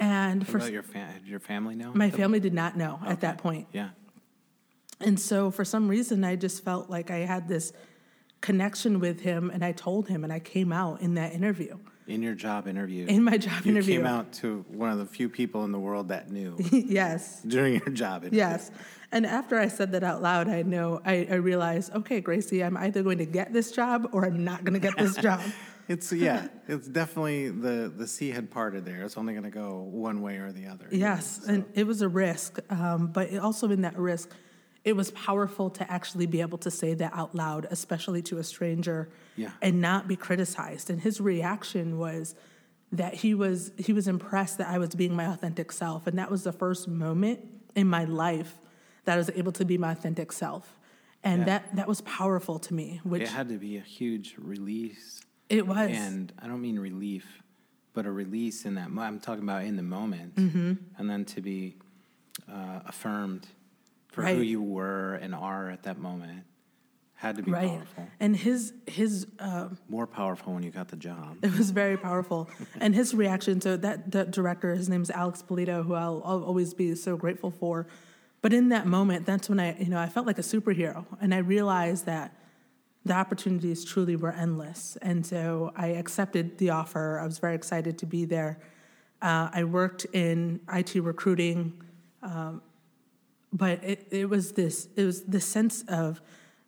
And What for about your, your family know? my family did not know at that point. Yeah. And so for some reason, I just felt like I had this connection with him, and I told him, and I came out in that interview, In your job interview. in my job you interview. came out to one of the few people in the world that knew yes, during your job interview. yes. And after I said that out loud, I know I, I realized, okay, Gracie, I'm either going to get this job or I'm not going to get this job. It's yeah, it's definitely the the sea had parted there. It's only going to go one way or the other. you know, Yes, so- and it was a risk, um, but it also in that risk, it was powerful to actually be able to say that out loud, especially to a stranger, Yeah. and not be criticized. And his reaction was that he was he was impressed that I was being my authentic self, and that was the first moment in my life that I was able to be my authentic self, and Yeah. that that was powerful to me. Which it had to be a huge release. It was. And I don't mean relief, but a release in that. mo- I'm talking about in the moment, Mm-hmm. and then to be uh, affirmed for who you were and are at that moment had to be right, powerful. and his his. Uh, More powerful when you got the job. It was very powerful. And his reaction to that, that director, his name is Alex Polito, who I'll, I'll always be so grateful for. But in that moment, that's when I, you know, I felt like a superhero. And I realized that the opportunities truly were endless. And so I accepted the offer. I was very excited to be there. Uh, I worked in IT recruiting, um, but it, it was this it was this sense of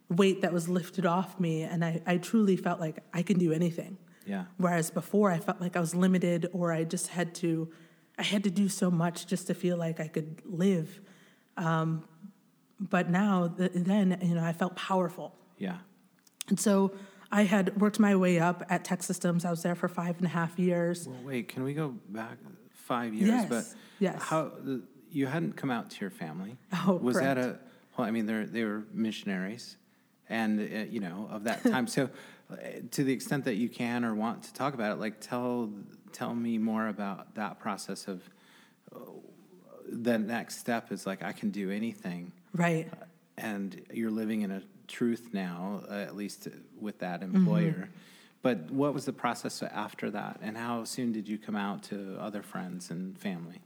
weight that was lifted off me, and I, I truly felt like I can do anything. Yeah. Whereas before, I felt like I was limited, or I just had to, I had to do so much just to feel like I could live. Um, but now, th- then, you know, I felt powerful. Yeah. And so I had worked my way up at TEKsystems. I was there for five and a half years. Well, wait. Can we go back five years? Yes, But yes. How you hadn't come out to your family? Oh, was that a? Well, I mean, they they were missionaries, and uh, you know of that time. so, uh, to the extent that you can or want to talk about it, like tell tell me more about that process of. uh, The next step is like I can do anything, Right. and you're living in a truth now, uh, at least with that Mm-hmm. employer. But what was the process after that, and how soon did you come out to other friends and family?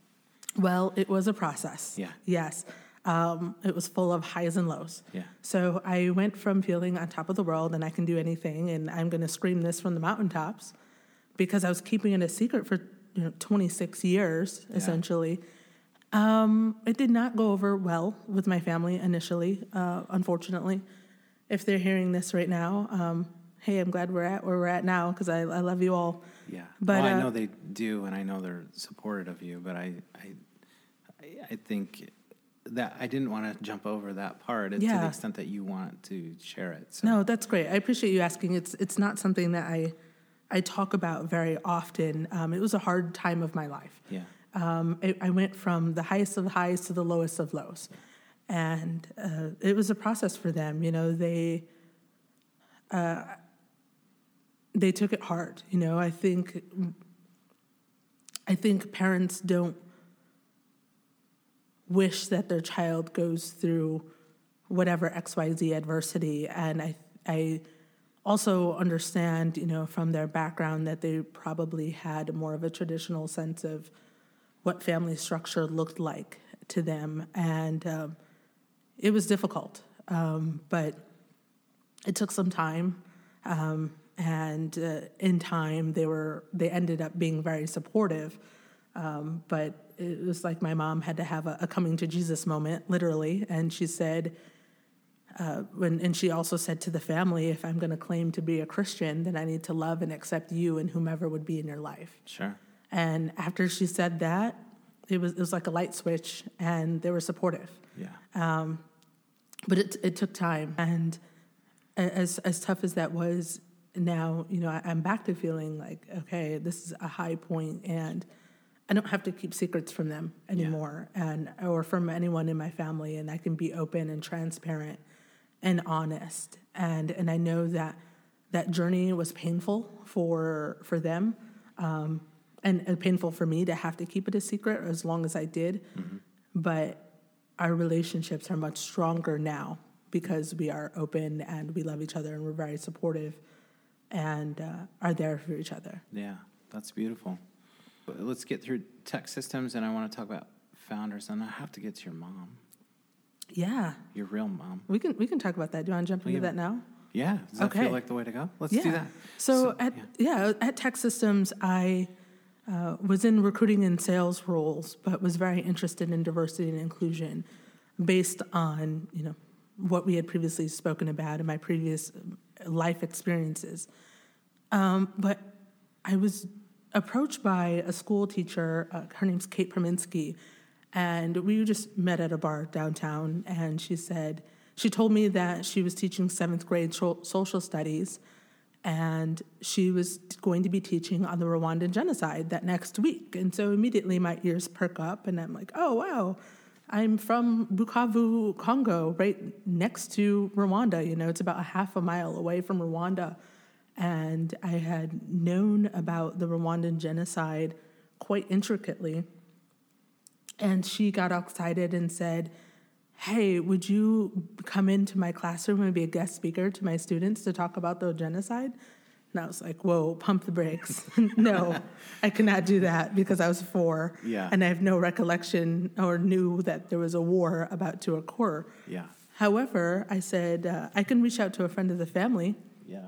Well, it was a process. Yeah. Yes. Um, it was full of highs and lows. Yeah. So I went from feeling on top of the world and I can do anything and I'm going to scream this from the mountaintops because I was keeping it a secret for you know 26 years Yeah. essentially. Um, it did not go over well with my family initially, uh, unfortunately. If they're hearing this right now, um, hey, I'm glad we're at where we're at now because I, I love you all. Yeah. But, well, I uh, know they do, and I know they're supportive of you. But I, I, I- think that I didn't want to jump over that part yeah. to the extent that you want to share it. So. No, that's great. I appreciate you asking. It's it's not something that I I talk about very often. Um, it was a hard time of my life. Yeah. Um, it, I went from the highest of highs to the lowest of lows, and uh, it was a process for them. You know, they uh, they took it hard. You know, I think I think parents don't wish that their child goes through whatever XYZ adversity. And I, I also understand, you know, from their background that they probably had more of a traditional sense of what family structure looked like to them. And um, it was difficult, um, but it took some time. Um, and uh, in time, they were they ended up being very supportive. Um, but it was like my mom had to have a, a coming to Jesus moment, literally. And she said, uh, when, and she also said to the family, if I'm going to claim to be a Christian, then I need to love and accept you and whomever would be in your life. Sure. And after she said that, it was, it was like a light switch, and they were supportive. Yeah. But it, it took time. And as, as tough as that was, now, you know, I, I'm back to feeling like, okay, this is a high point, and I don't have to keep secrets from them anymore, and or from anyone in my family, and I can be open and transparent and honest. And and I know that that journey was painful for for them, um, and, and painful for me to have to keep it a secret as long as I did. But our relationships are much stronger now because we are open and we love each other and we're very supportive and uh, are there for each other. Yeah, that's beautiful. But Let's get through TEKsystems, and I want to talk about founders, and I have to get to your mom, Yeah, your real mom. we can we can talk about that. Do you want to jump into that now? Yeah, does that Okay. feel like the way to go? Let's yeah. do that. So, at yeah. yeah. at TEKsystems, I uh, was in recruiting and sales roles, but was very interested in diversity and inclusion, based on you know what we had previously spoken about in my previous life experiences. Um, but I was approached by a school teacher. Uh, her name's Kate Perminsky, and we just met at a bar downtown. And she said she told me that she was teaching seventh grade social studies, and she was going to be teaching on the Rwandan genocide that next week. And so immediately my ears perk up, and I'm like, oh wow. I'm from Bukavu, Congo, right next to Rwanda. You know, it's about a half a mile away from Rwanda. And I had known about the Rwandan genocide quite intricately. And she got excited and said, Hey, would you come into my classroom and be a guest speaker to my students to talk about the genocide? And I was like, Whoa, pump the brakes. no, I cannot do that because I was four. Yeah. And I have no recollection or knew that there was a war about to occur. Yeah. However, I said, uh, I can reach out to a friend of the family Yeah.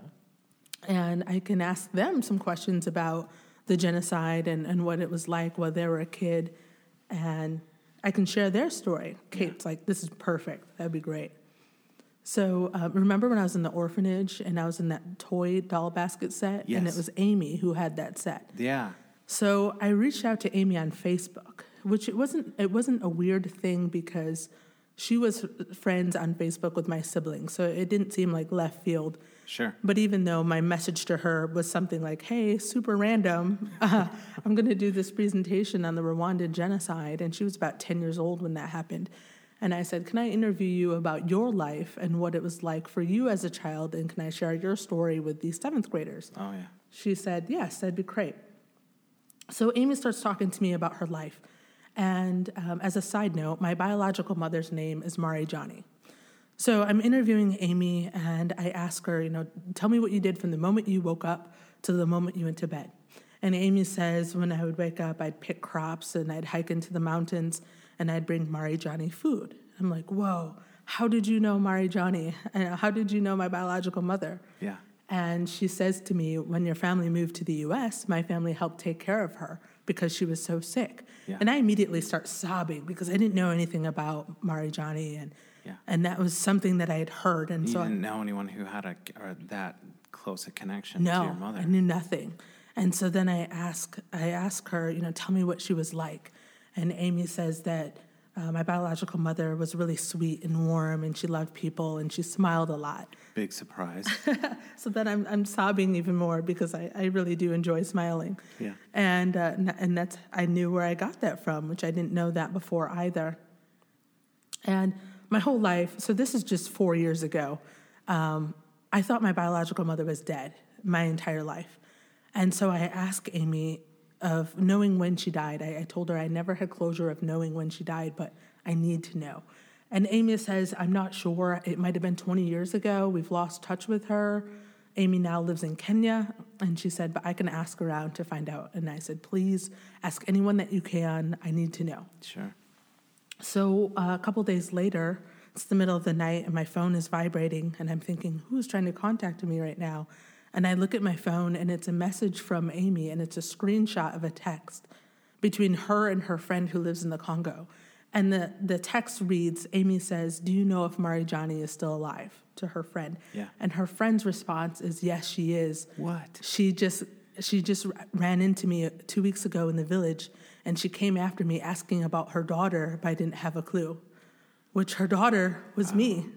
and I can ask them some questions about the genocide and, and what it was like while they were a kid. And I can share their story. Kate's like, this is perfect. That'd be great. So uh, remember when I was in the orphanage and I was in that toy doll basket set? And it was Amy who had that set. Yeah. So I reached out to Amy on Facebook, which it wasn't it wasn't a weird thing because she was friends on Facebook with my siblings. So it didn't seem like left field. Sure. But even though my message to her was something like, hey, super random, uh, I'm going to do this presentation on the Rwandan genocide. And she was about 10 years old when that happened. And I said, can I interview you about your life and what it was like for you as a child? And can I share your story with these seventh graders? Oh yeah. She said, yes, that'd be great. So Amy starts talking to me about her life. And um, as a side note, my biological mother's name is Mari Johnny. So I'm interviewing Amy and I ask her, you know, tell me what you did from the moment you woke up to the moment you went to bed. And Amy says, when I would wake up, I'd pick crops and I'd hike into the mountains and I'd bring Mari Johnny food. I'm like, whoa, how did you know Mari Johnny? And how did you know my biological mother? Yeah. And she says to me, when your family moved to the US, my family helped take care of her because she was so sick. Yeah. And I immediately start sobbing because I didn't know anything about Mari Johnny and Yeah. and that was something that I had heard. And You so I- didn't know anyone who had a or that close a connection no, to your mother. I knew nothing. And so then I ask, I ask her, you know, tell me what she was like. And Amy says that uh, my biological mother was really sweet and warm, and she loved people, and she smiled a lot. Big surprise. So then I'm, I'm sobbing even more because I, I really do enjoy smiling. Yeah. And, uh, and that's, I knew where I got that from, which I didn't know that before either. And my whole life, so this is just four years ago, um, I thought my biological mother was dead my entire life. And so I asked Amy of knowing when she died. I, I told her I never had closure of knowing when she died, but I need to know. And Amy says, I'm not sure. It might have been 20 years ago. We've lost touch with her. Amy now lives in Kenya. And she said, but I can ask around to find out. And I said, please ask anyone that you can. I need to know. sure. So uh, a couple days later, it's the middle of the night and my phone is vibrating, and I'm thinking, who's trying to contact me right now? And I look at my phone and it's a message from Amy, and it's a screenshot of a text between her and her friend who lives in the Congo. And the, the text reads Amy says, Do you know if Marijani is still alive? to her friend. Yeah. And her friend's response is, Yes, she is. What? She just she just ran into me two weeks ago in the village and she came after me asking about her daughter, but I didn't have a clue, which her daughter was me. Oh.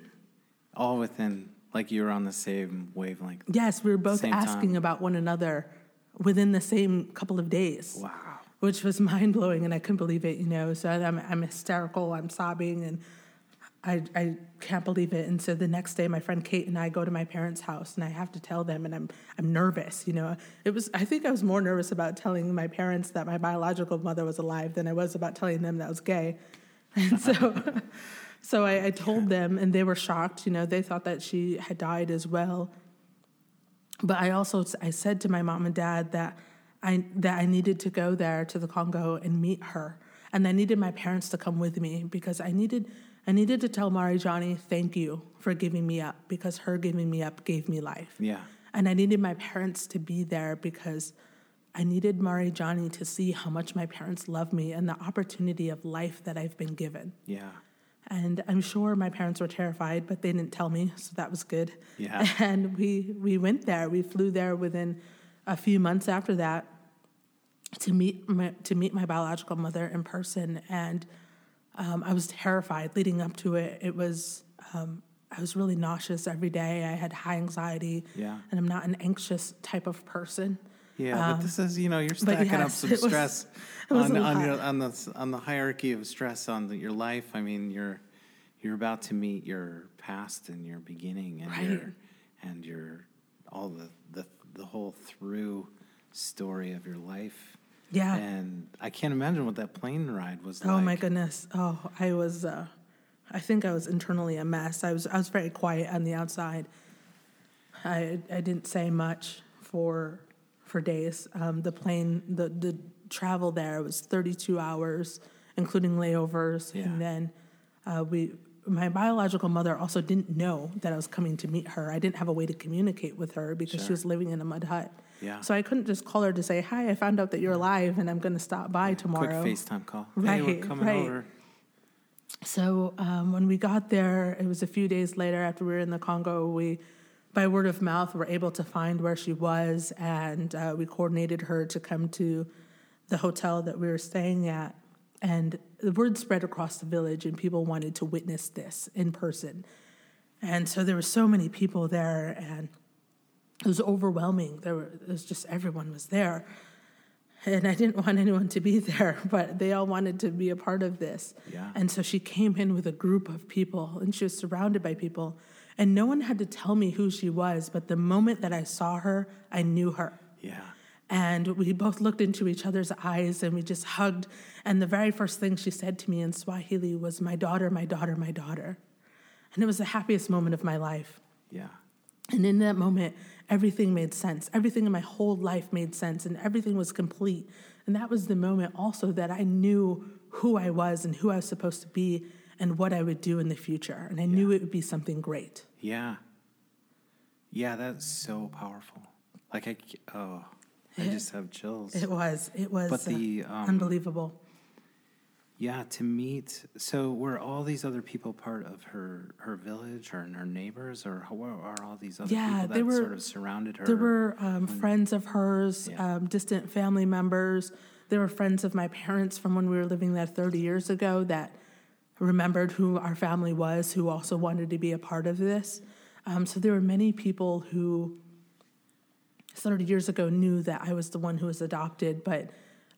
All within, like you were on the same wavelength. Yes, we were both Same asking time. about one another within the same couple of days. Wow. Which was mind blowing, and I couldn't believe it. You know, so I'm, I'm hysterical, I'm sobbing, and I, I can't believe it. And so the next day, my friend Kate and I go to my parents' house, and I have to tell them, and I'm I'm nervous. You know, it was I think I was more nervous about telling my parents that my biological mother was alive than I was about telling them that I was gay. And so, so I, I told them, and they were shocked. You know, they thought that she had died as well. But I also I said to my mom and dad that I that I needed to go there to the Congo and meet her, and I needed my parents to come with me because I needed I needed to tell Mari Johnny thank you for giving me up because her giving me up gave me life. Yeah. And I needed my parents to be there because I needed Mari Johnny to see how much my parents love me and the opportunity of life that I've been given. Yeah. And I'm sure my parents were terrified, but they didn't tell me, so that was good. Yeah. And we we went there. We flew there within a few months after that to meet my, to meet my biological mother in person. And um, I was terrified leading up to it. It was um, I was really nauseous every day. I had high anxiety. Yeah. And I'm not an anxious type of person. Yeah, but this is you know you're Um, stacking up some was- stress on on your on the on the hierarchy of stress on the, your life. I mean, you're you're about to meet your past and your beginning and Right. your and your all the the the whole through story of your life. Yeah. And I can't imagine what that plane ride was Oh like. Oh my goodness. Oh, I was uh I think I was internally a mess. I was I was very quiet on the outside. I I didn't say much for for days. Um, the plane the the travel there was 32 hours including layovers Yeah. and then uh, we my biological mother also didn't know that I was coming to meet her. I didn't have a way to communicate with her because she was living in a mud hut. Yeah. So I couldn't just call her to say, "Hi, I found out that you're alive and I'm going to stop by tomorrow." Quick FaceTime call. hey, we're Right, coming right. over. So um, when we got there, it was a few days later after we were in the Congo. We, by word of mouth, were able to find where she was, and uh, we coordinated her to come to the hotel that we were staying at. And the word spread across the village, and people wanted to witness this in person. And so there were so many people there, and it was overwhelming. There were, it was just everyone was there. And I didn't want anyone to be there, but they all wanted to be a part of this. Yeah. And so she came in with a group of people, and she was surrounded by people. And no one had to tell me who she was, but the moment that I saw her, I knew her. Yeah. And we both looked into each other's eyes and we just hugged. And the very first thing she said to me in Swahili was, My daughter, my daughter, my daughter. And it was the happiest moment of my life. Yeah. And in that moment, everything made sense. Everything in my whole life made sense, and everything was complete. And that was the moment also that I knew who I was and who I was supposed to be and what I would do in the future. And I knew it would be something great. Yeah. Yeah, that's so powerful. Like I, oh, I just have chills. It was, it was But the, uh, um, unbelievable. Yeah, to meet. So were all these other people part of her her village or her neighbors, or how are all these other Yeah, people that were- sort of surrounded her? There were um, friends of hers, Yeah. um, distant family members. There were friends of my parents from when we were living there 30 years ago that remembered who our family was, who also wanted to be a part of this. Um, so there were many people who 30 years ago knew that I was the one who was adopted, but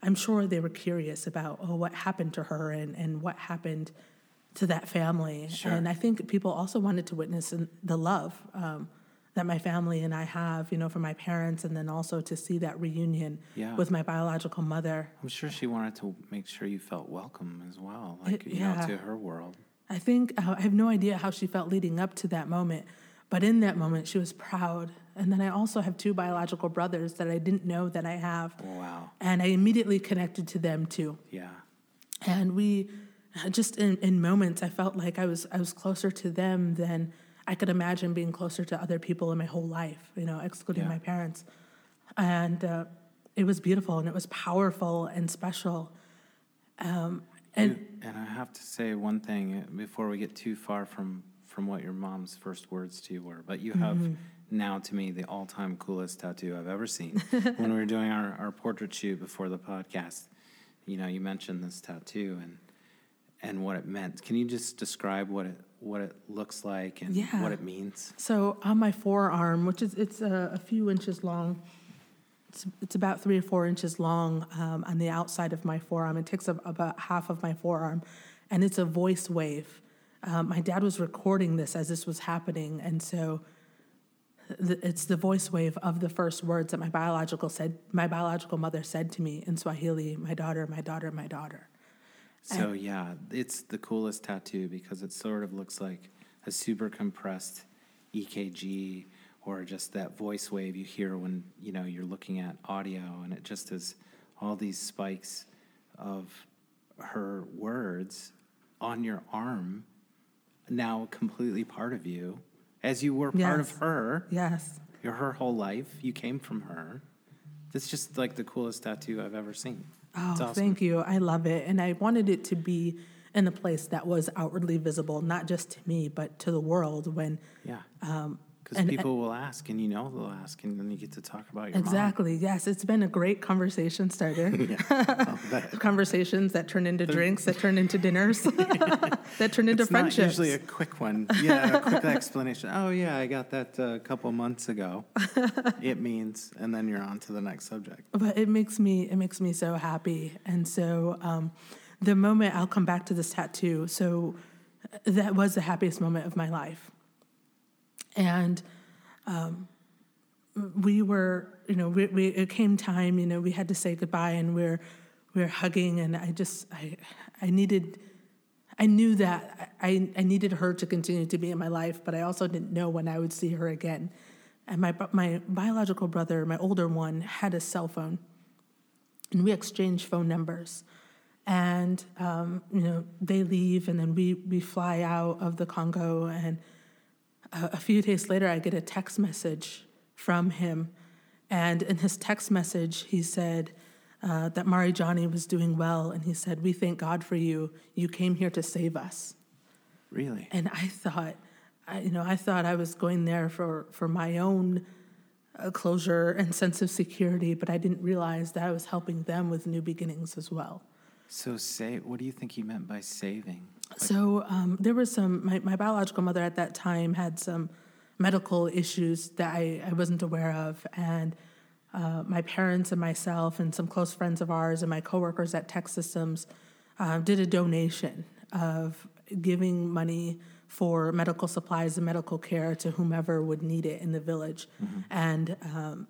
I'm sure they were curious about, oh, what happened to her and, and what happened to that family. Sure. And I think people also wanted to witness the love um, that my family and I have, you know, for my parents, and then also to see that reunion Yeah. with my biological mother. I'm sure she wanted to make sure you felt welcome as well, like It- you yeah. know, to her world. I think uh, I have no idea how she felt leading up to that moment, but in that moment, she was proud. And then I also have two biological brothers that I didn't know that I have. Wow. And I immediately connected to them too. Yeah. And we, just in, in moments, I felt like I was I was closer to them than I could imagine being closer to other people in my whole life. You know, excluding Yeah. my parents. And uh, it was beautiful and it was powerful and special. Um, and And I have to say one thing uh, before we get too far from from what your mom's first words to you were, but you have now to me the all-time coolest tattoo I've ever seen. when we were doing our, our portrait shoot before the podcast, you know, you mentioned this tattoo and and what it meant. Can you just describe what it what it looks like and Yeah. what it means? So on my forearm, which is it's a, a few inches long, it's, it's about three or four inches long um, on the outside of my forearm. It takes up about half of my forearm, and it's a voice wave. Um, my dad was recording this as this was happening, and so it's the voice wave of the first words that my biological said. My biological mother said to me in Swahili, "My daughter, my daughter, my daughter." So yeah, it's the coolest tattoo because it sort of looks like a super compressed EKG or just that voice wave you hear when you know you're looking at audio, and it just is all these spikes of her words on your arm, now completely part of you, as you were part of her. Yes. You're her whole life. You came from her. That's just like the coolest tattoo I've ever seen. Oh, awesome. thank you. I love it. And I wanted it to be in a place that was outwardly visible, not just to me, but to the world when Yeah. um, Because and- people will ask, and you know they'll ask, and then you get to talk about your exactly. Yes, it's been a great conversation starter. Yeah, I'll bet. Conversations that turn into drinks, that turn into dinners, that turn into It's not friendships. usually a quick one. Yeah, a quick explanation. Oh yeah, I got that uh, a couple months ago. it means, and then you're on to the next subject. but it makes me it makes me so happy and so um, the moment i'll come back to this tattoo so uh, that was the happiest moment of my life and um, we were you know we, we it came time you know we had to say goodbye and we're we're hugging and i just i i needed I knew that I, I needed her to continue to be in my life, but I also didn't know when I would see her again. And my, my biological brother, my older one, had a cell phone, and we exchanged phone numbers. And, um, you know, they leave, and then we, we fly out of the Congo. And a, a few days later, I get a text message from him. And in his text message, he said, uh, that Mari Johnny was doing well, and he said, "We thank God for you. You came here to save us." Really? And I thought, I, you know, I thought I was going there for for my own uh, closure and sense of security, but I didn't realize that I was helping them with new beginnings as well. So say, what do you think he meant by saving? So um, there was some. My, my biological mother at that time had some medical issues that I, I wasn't aware of, and uh, my parents and myself and some close friends of ours and my coworkers at TEKsystems uh, did a donation of giving money for medical supplies and medical care to whomever would need it in the village, and um,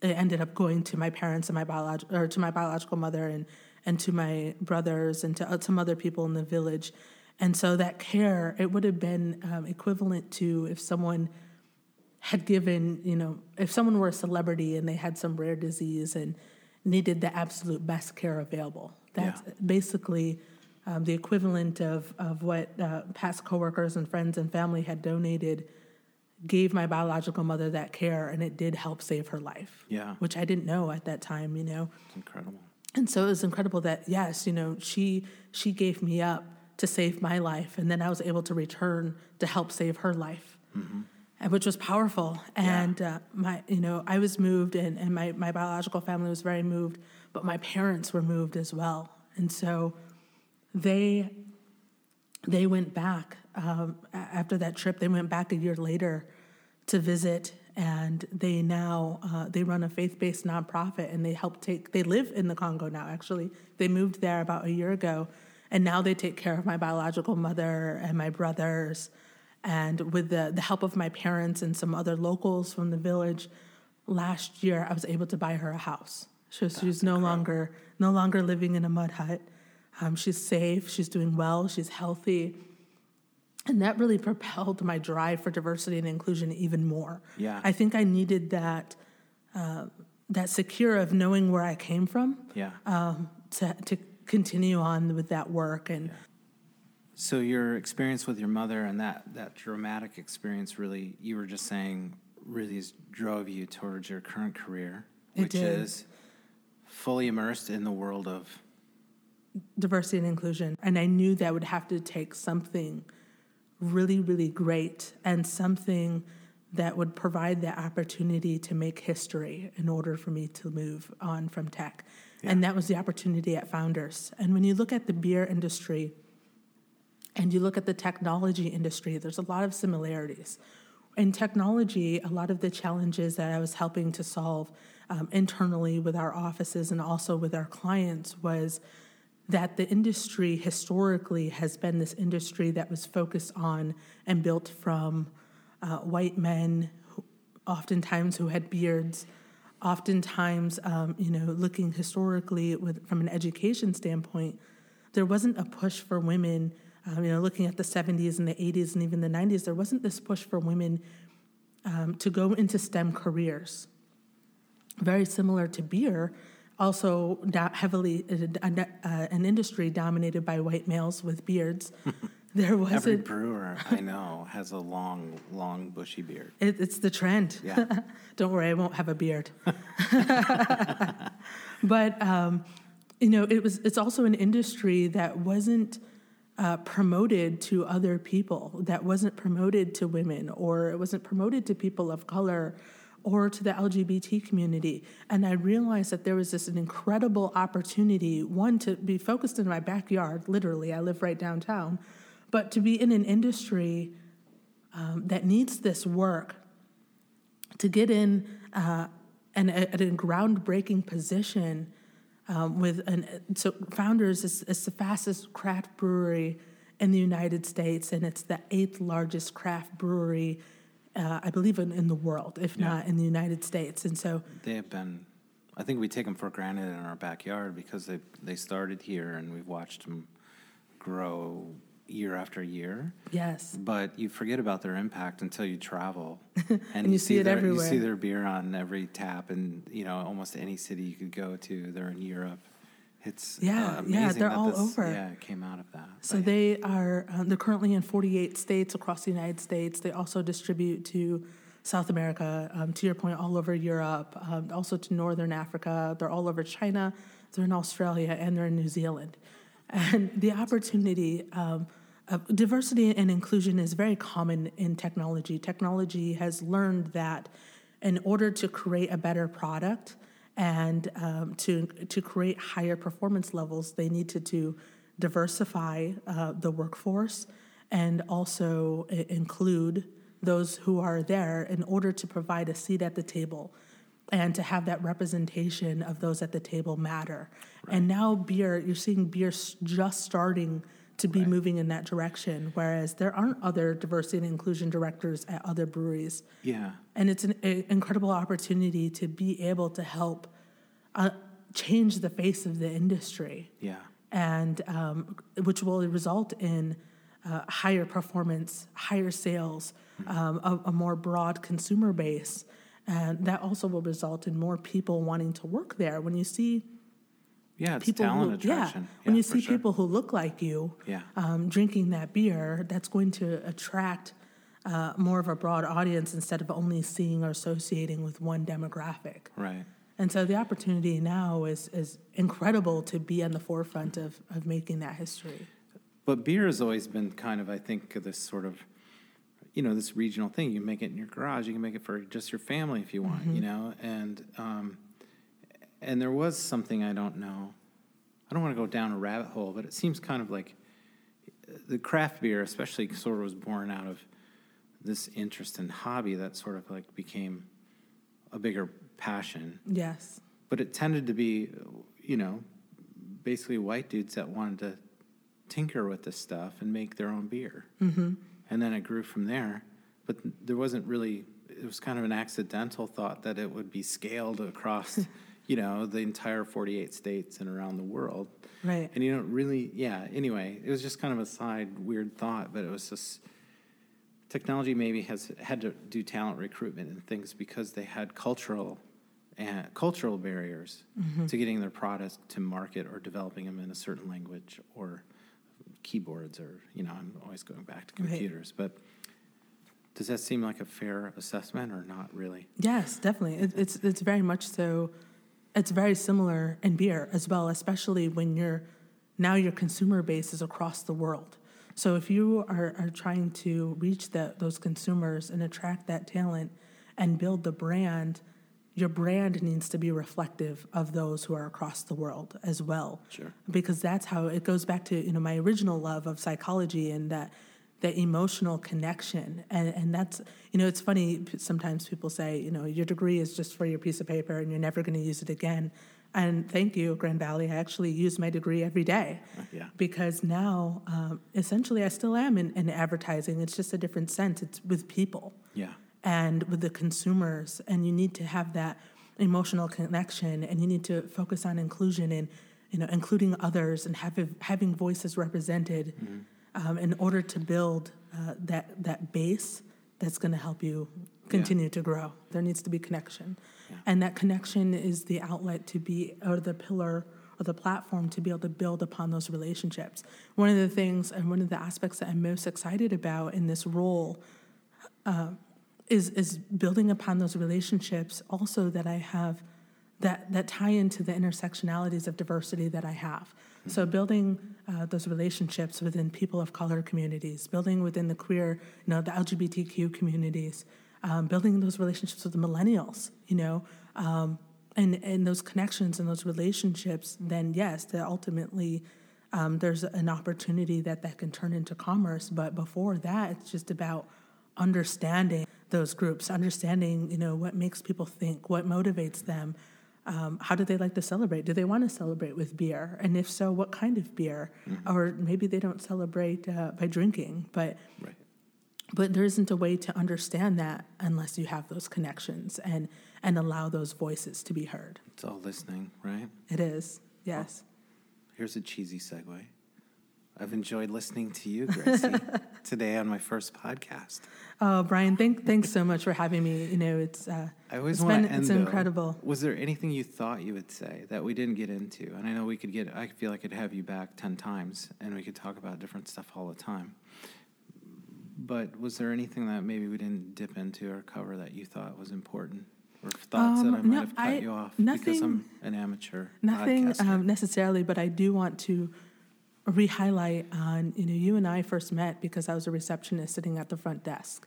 it ended up going to my parents and my biological or to my biological mother and and to my brothers and to uh, some other people in the village. And so that care, it would have been um, equivalent to if someone had given, you know, if someone were a celebrity and they had some rare disease and needed the absolute best care available. That's Yeah. basically um, the equivalent of, of what uh, past coworkers and friends and family had donated gave my biological mother that care and it did help save her life. Yeah. Which I didn't know at that time, you know. It's incredible. And so it was incredible that yes, you know, she she gave me up to save my life, and then I was able to return to help save her life, and which was powerful. And uh, my, you know, I was moved, and, and my my biological family was very moved, but my parents were moved as well, and so they they went back um, after that trip. They went back a year later to visit, and they now uh, they run a faith-based nonprofit, and they help take. They live in the Congo now. Actually, they moved there about a year ago, and now they take care of my biological mother and my brothers, and with the the help of my parents and some other locals from the village. Last year, I was able to buy her a house. So she's no longer no longer living in a mud hut. Um, she's safe. She's doing well. She's healthy. And that really propelled my drive for diversity and inclusion even more. Yeah. I think I needed that uh, that secure of knowing where I came from Yeah. um, to to continue on with that work. And So your experience with your mother and that that dramatic experience really, you were just saying, really drove you towards your current career, It which did. is fully immersed in the world of diversity and inclusion. And I knew that would have to take something really, really great and something that would provide the opportunity to make history in order for me to move on from tech. Yeah. And that was the opportunity at Founders. And when you look at the beer industry and you look at the technology industry, there's a lot of similarities. In technology, a lot of the challenges that I was helping to solve um, internally with our offices and also with our clients was that the industry historically has been this industry that was focused on and built from uh, white men, who, oftentimes who had beards, oftentimes, um, you know, looking historically with, from an education standpoint, there wasn't a push for women. Um, you know, looking at the 70s and the 80s and even the 90s, there wasn't this push for women um, to go into STEM careers. Very similar to beer, also heavily uh, uh, an industry dominated by white males with beards. there was every brewer I know has a long, long, bushy beard. It, it's the trend. Yeah. Don't worry, I won't have a beard. but um, you know, it was. It's also an industry that wasn't. Uh, promoted to other people, that wasn't promoted to women, or it wasn't promoted to people of color, or to the LGBT community. And I realized that there was this an incredible opportunity, one, to be focused in my backyard, literally, I live right downtown, but to be in an industry um, that needs this work, to get in uh, and at a groundbreaking position um, with an so Founders is, is the fastest craft brewery in the United States, and it's the eighth largest craft brewery uh, I believe, in, in, the world, if yeah. not in the United States. And so they have been. I think we take them for granted in our backyard because they they started here and we've watched them grow year after year. Yes. But you forget about their impact until you travel, and, and you, you, see, see it their, everywhere. You see their beer on every tap, and you know almost any city you could go to. They're in Europe. It's yeah, uh, yeah, they're all this, over. Yeah, it came out of that. So but, they are um, they're currently in 48 states across the United States. They also distribute to South America, um, to your point, all over Europe, um, also to Northern Africa. They're all over China. They're in Australia and they're in New Zealand. And the opportunity um, of diversity and inclusion is very common in technology. Technology has learned that in order to create a better product and um, to to create higher performance levels, they needed to diversify uh, the workforce and also include those who are there in order to provide a seat at the table and to have that representation of those at the table matter. Right. And now beer, you're seeing beer just starting to be right. moving in that direction, whereas there aren't other diversity and inclusion directors at other breweries. Yeah. And it's an incredible opportunity to be able to help uh, change the face of the industry. Yeah. And um, which will result in uh, higher performance, higher sales, um, a, a, more broad consumer base. And that also will result in more people wanting to work there. When you see yeah, it's people talent who, attraction. Yeah, when you see sure. people who look like you yeah. um, drinking that beer, that's going to attract uh, more of a broad audience instead of only seeing or associating with one demographic. Right. And so the opportunity now is is incredible to be on the forefront of, of making that history. But beer has always been kind of, I think, this sort of, you know, this regional thing. You make it in your garage. You can make it for just your family if you want, mm-hmm. you know. And um, and there was something I don't know. I don't want to go down a rabbit hole, but it seems kind of like the craft beer, especially, sort of was born out of this interest and hobby that sort of like became a bigger passion. Yes. But it tended to be, you know, basically white dudes that wanted to tinker with this stuff and make their own beer. Mm-hmm. And then it grew from there. But there wasn't really, it was kind of an accidental thought that it would be scaled across, you know, the entire 48 states and around the world. Right. And you don't really, yeah, anyway, it was just kind of a side weird thought, but it was just, technology maybe has had to do talent recruitment and things because they had cultural and cultural barriers mm-hmm. to getting their product to market or developing them in a certain language or keyboards or you know i'm always going back to computers right. but does that seem like a fair assessment or not really yes definitely it, it's it's very much so it's very similar in beer as well, especially when you're now your consumer base is across the world. So if you are, are trying to reach the, those consumers and attract that talent and build the brand, your brand needs to be reflective of those who are across the world as well. Sure. Because that's how it goes back to you know my original love of psychology and that that emotional connection. And and that's you know it's funny sometimes people say you know your degree is just for your piece of paper and you're never going to use it again. And thank you Grand Valley. I actually use my degree every day yeah. because now um, essentially i still am in, in advertising. It's just a different sense. It's with people. Yeah. and with the consumers. And you need to have that emotional connection and you need to focus on inclusion and you know including others and having having voices represented um, in order to build uh, that that base that's going to help you continue to grow. There needs to be connection. And that connection is the outlet to be or the pillar or the platform to be able to build upon those relationships. One of the things and one of the aspects that i'm most excited about in this role is is building upon those relationships also that I have that that tie into the intersectionalities of diversity that I have. So building uh, those relationships within people of color communities, building within the queer, you know, the LGBTQ communities, um, building those relationships with the millennials, you know, um, and and those connections and those relationships. Then yes, that ultimately. Um, there's an opportunity that that can turn into commerce, but before that, it's just about understanding those groups, understanding you know what makes people think, what motivates them, um, how do they like to celebrate? Do they want to celebrate with beer? And if so, what kind of beer? Or maybe they don't celebrate uh, by drinking, but Right. but there isn't a way to understand that unless you have those connections and and allow those voices to be heard. It's all listening, right? It is yes. Here's a cheesy segue. I've enjoyed listening to you, Gracie, today on my first podcast. Oh, Brian, thank, thanks so much for having me. You know, it's uh, I always want to end. it's though. incredible. Was there anything you thought you would say that we didn't get into? And I know we could get. I feel like I could have you back ten times, and we could talk about different stuff all the time. But was there anything that maybe we didn't dip into or cover that you thought was important, or thoughts Um, that I might no, have cut I- you off because I'm an amateur Nothing um, necessarily, but I do want to re-highlight on you know you and I first met because I was a receptionist sitting at the front desk,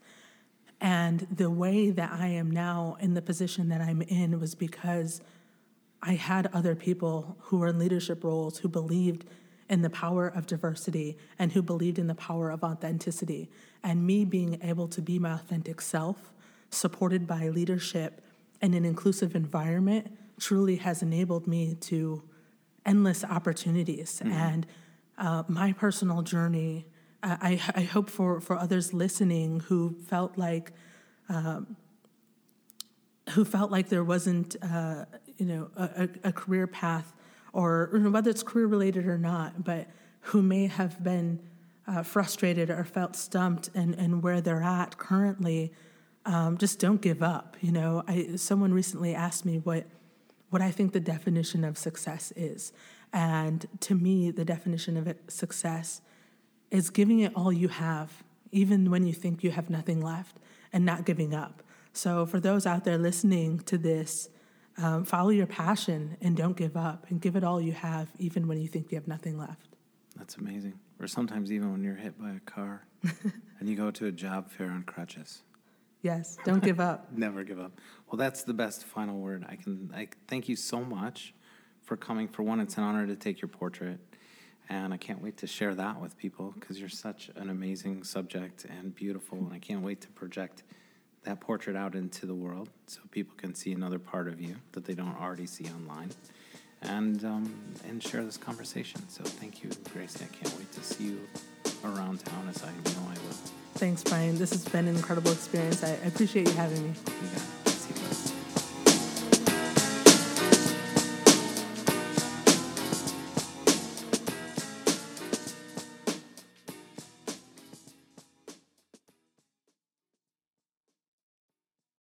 and the way that I am now in the position that I'm in was because I had other people who were in leadership roles who believed in the power of diversity and who believed in the power of authenticity. And me being able to be my authentic self, supported by leadership and an inclusive environment, truly has enabled me to endless opportunities. Mm-hmm. And uh, my personal journey, I, I hope for, for others listening who felt like who felt like there wasn't, uh, you know, a, a career path, or, or whether it's career related or not, but who may have been uh, frustrated or felt stumped and, and where they're at currently, um, just don't give up. You know, I, someone recently asked me what what I think the definition of success is, and to me, the definition of it, success is giving it all you have, even when you think you have nothing left, and not giving up. So, for those out there listening to this, um, follow your passion and don't give up, and give it all you have, even when you think you have nothing left. That's amazing. Or sometimes even when you're hit by a car and you go to a job fair on crutches. Yes, don't give up. Never give up. Well, that's the best final word. I can. I thank you so much for coming. For one, it's an honor to take your portrait, and I can't wait to share that with people because you're such an amazing subject and beautiful, and I can't wait to project that portrait out into the world so people can see another part of you that they don't already see online, and um, and share this conversation. So thank you, Gracie. I can't wait to see you around town as I know I will. Thanks, Brian. This has been an incredible experience. I appreciate you having me. It.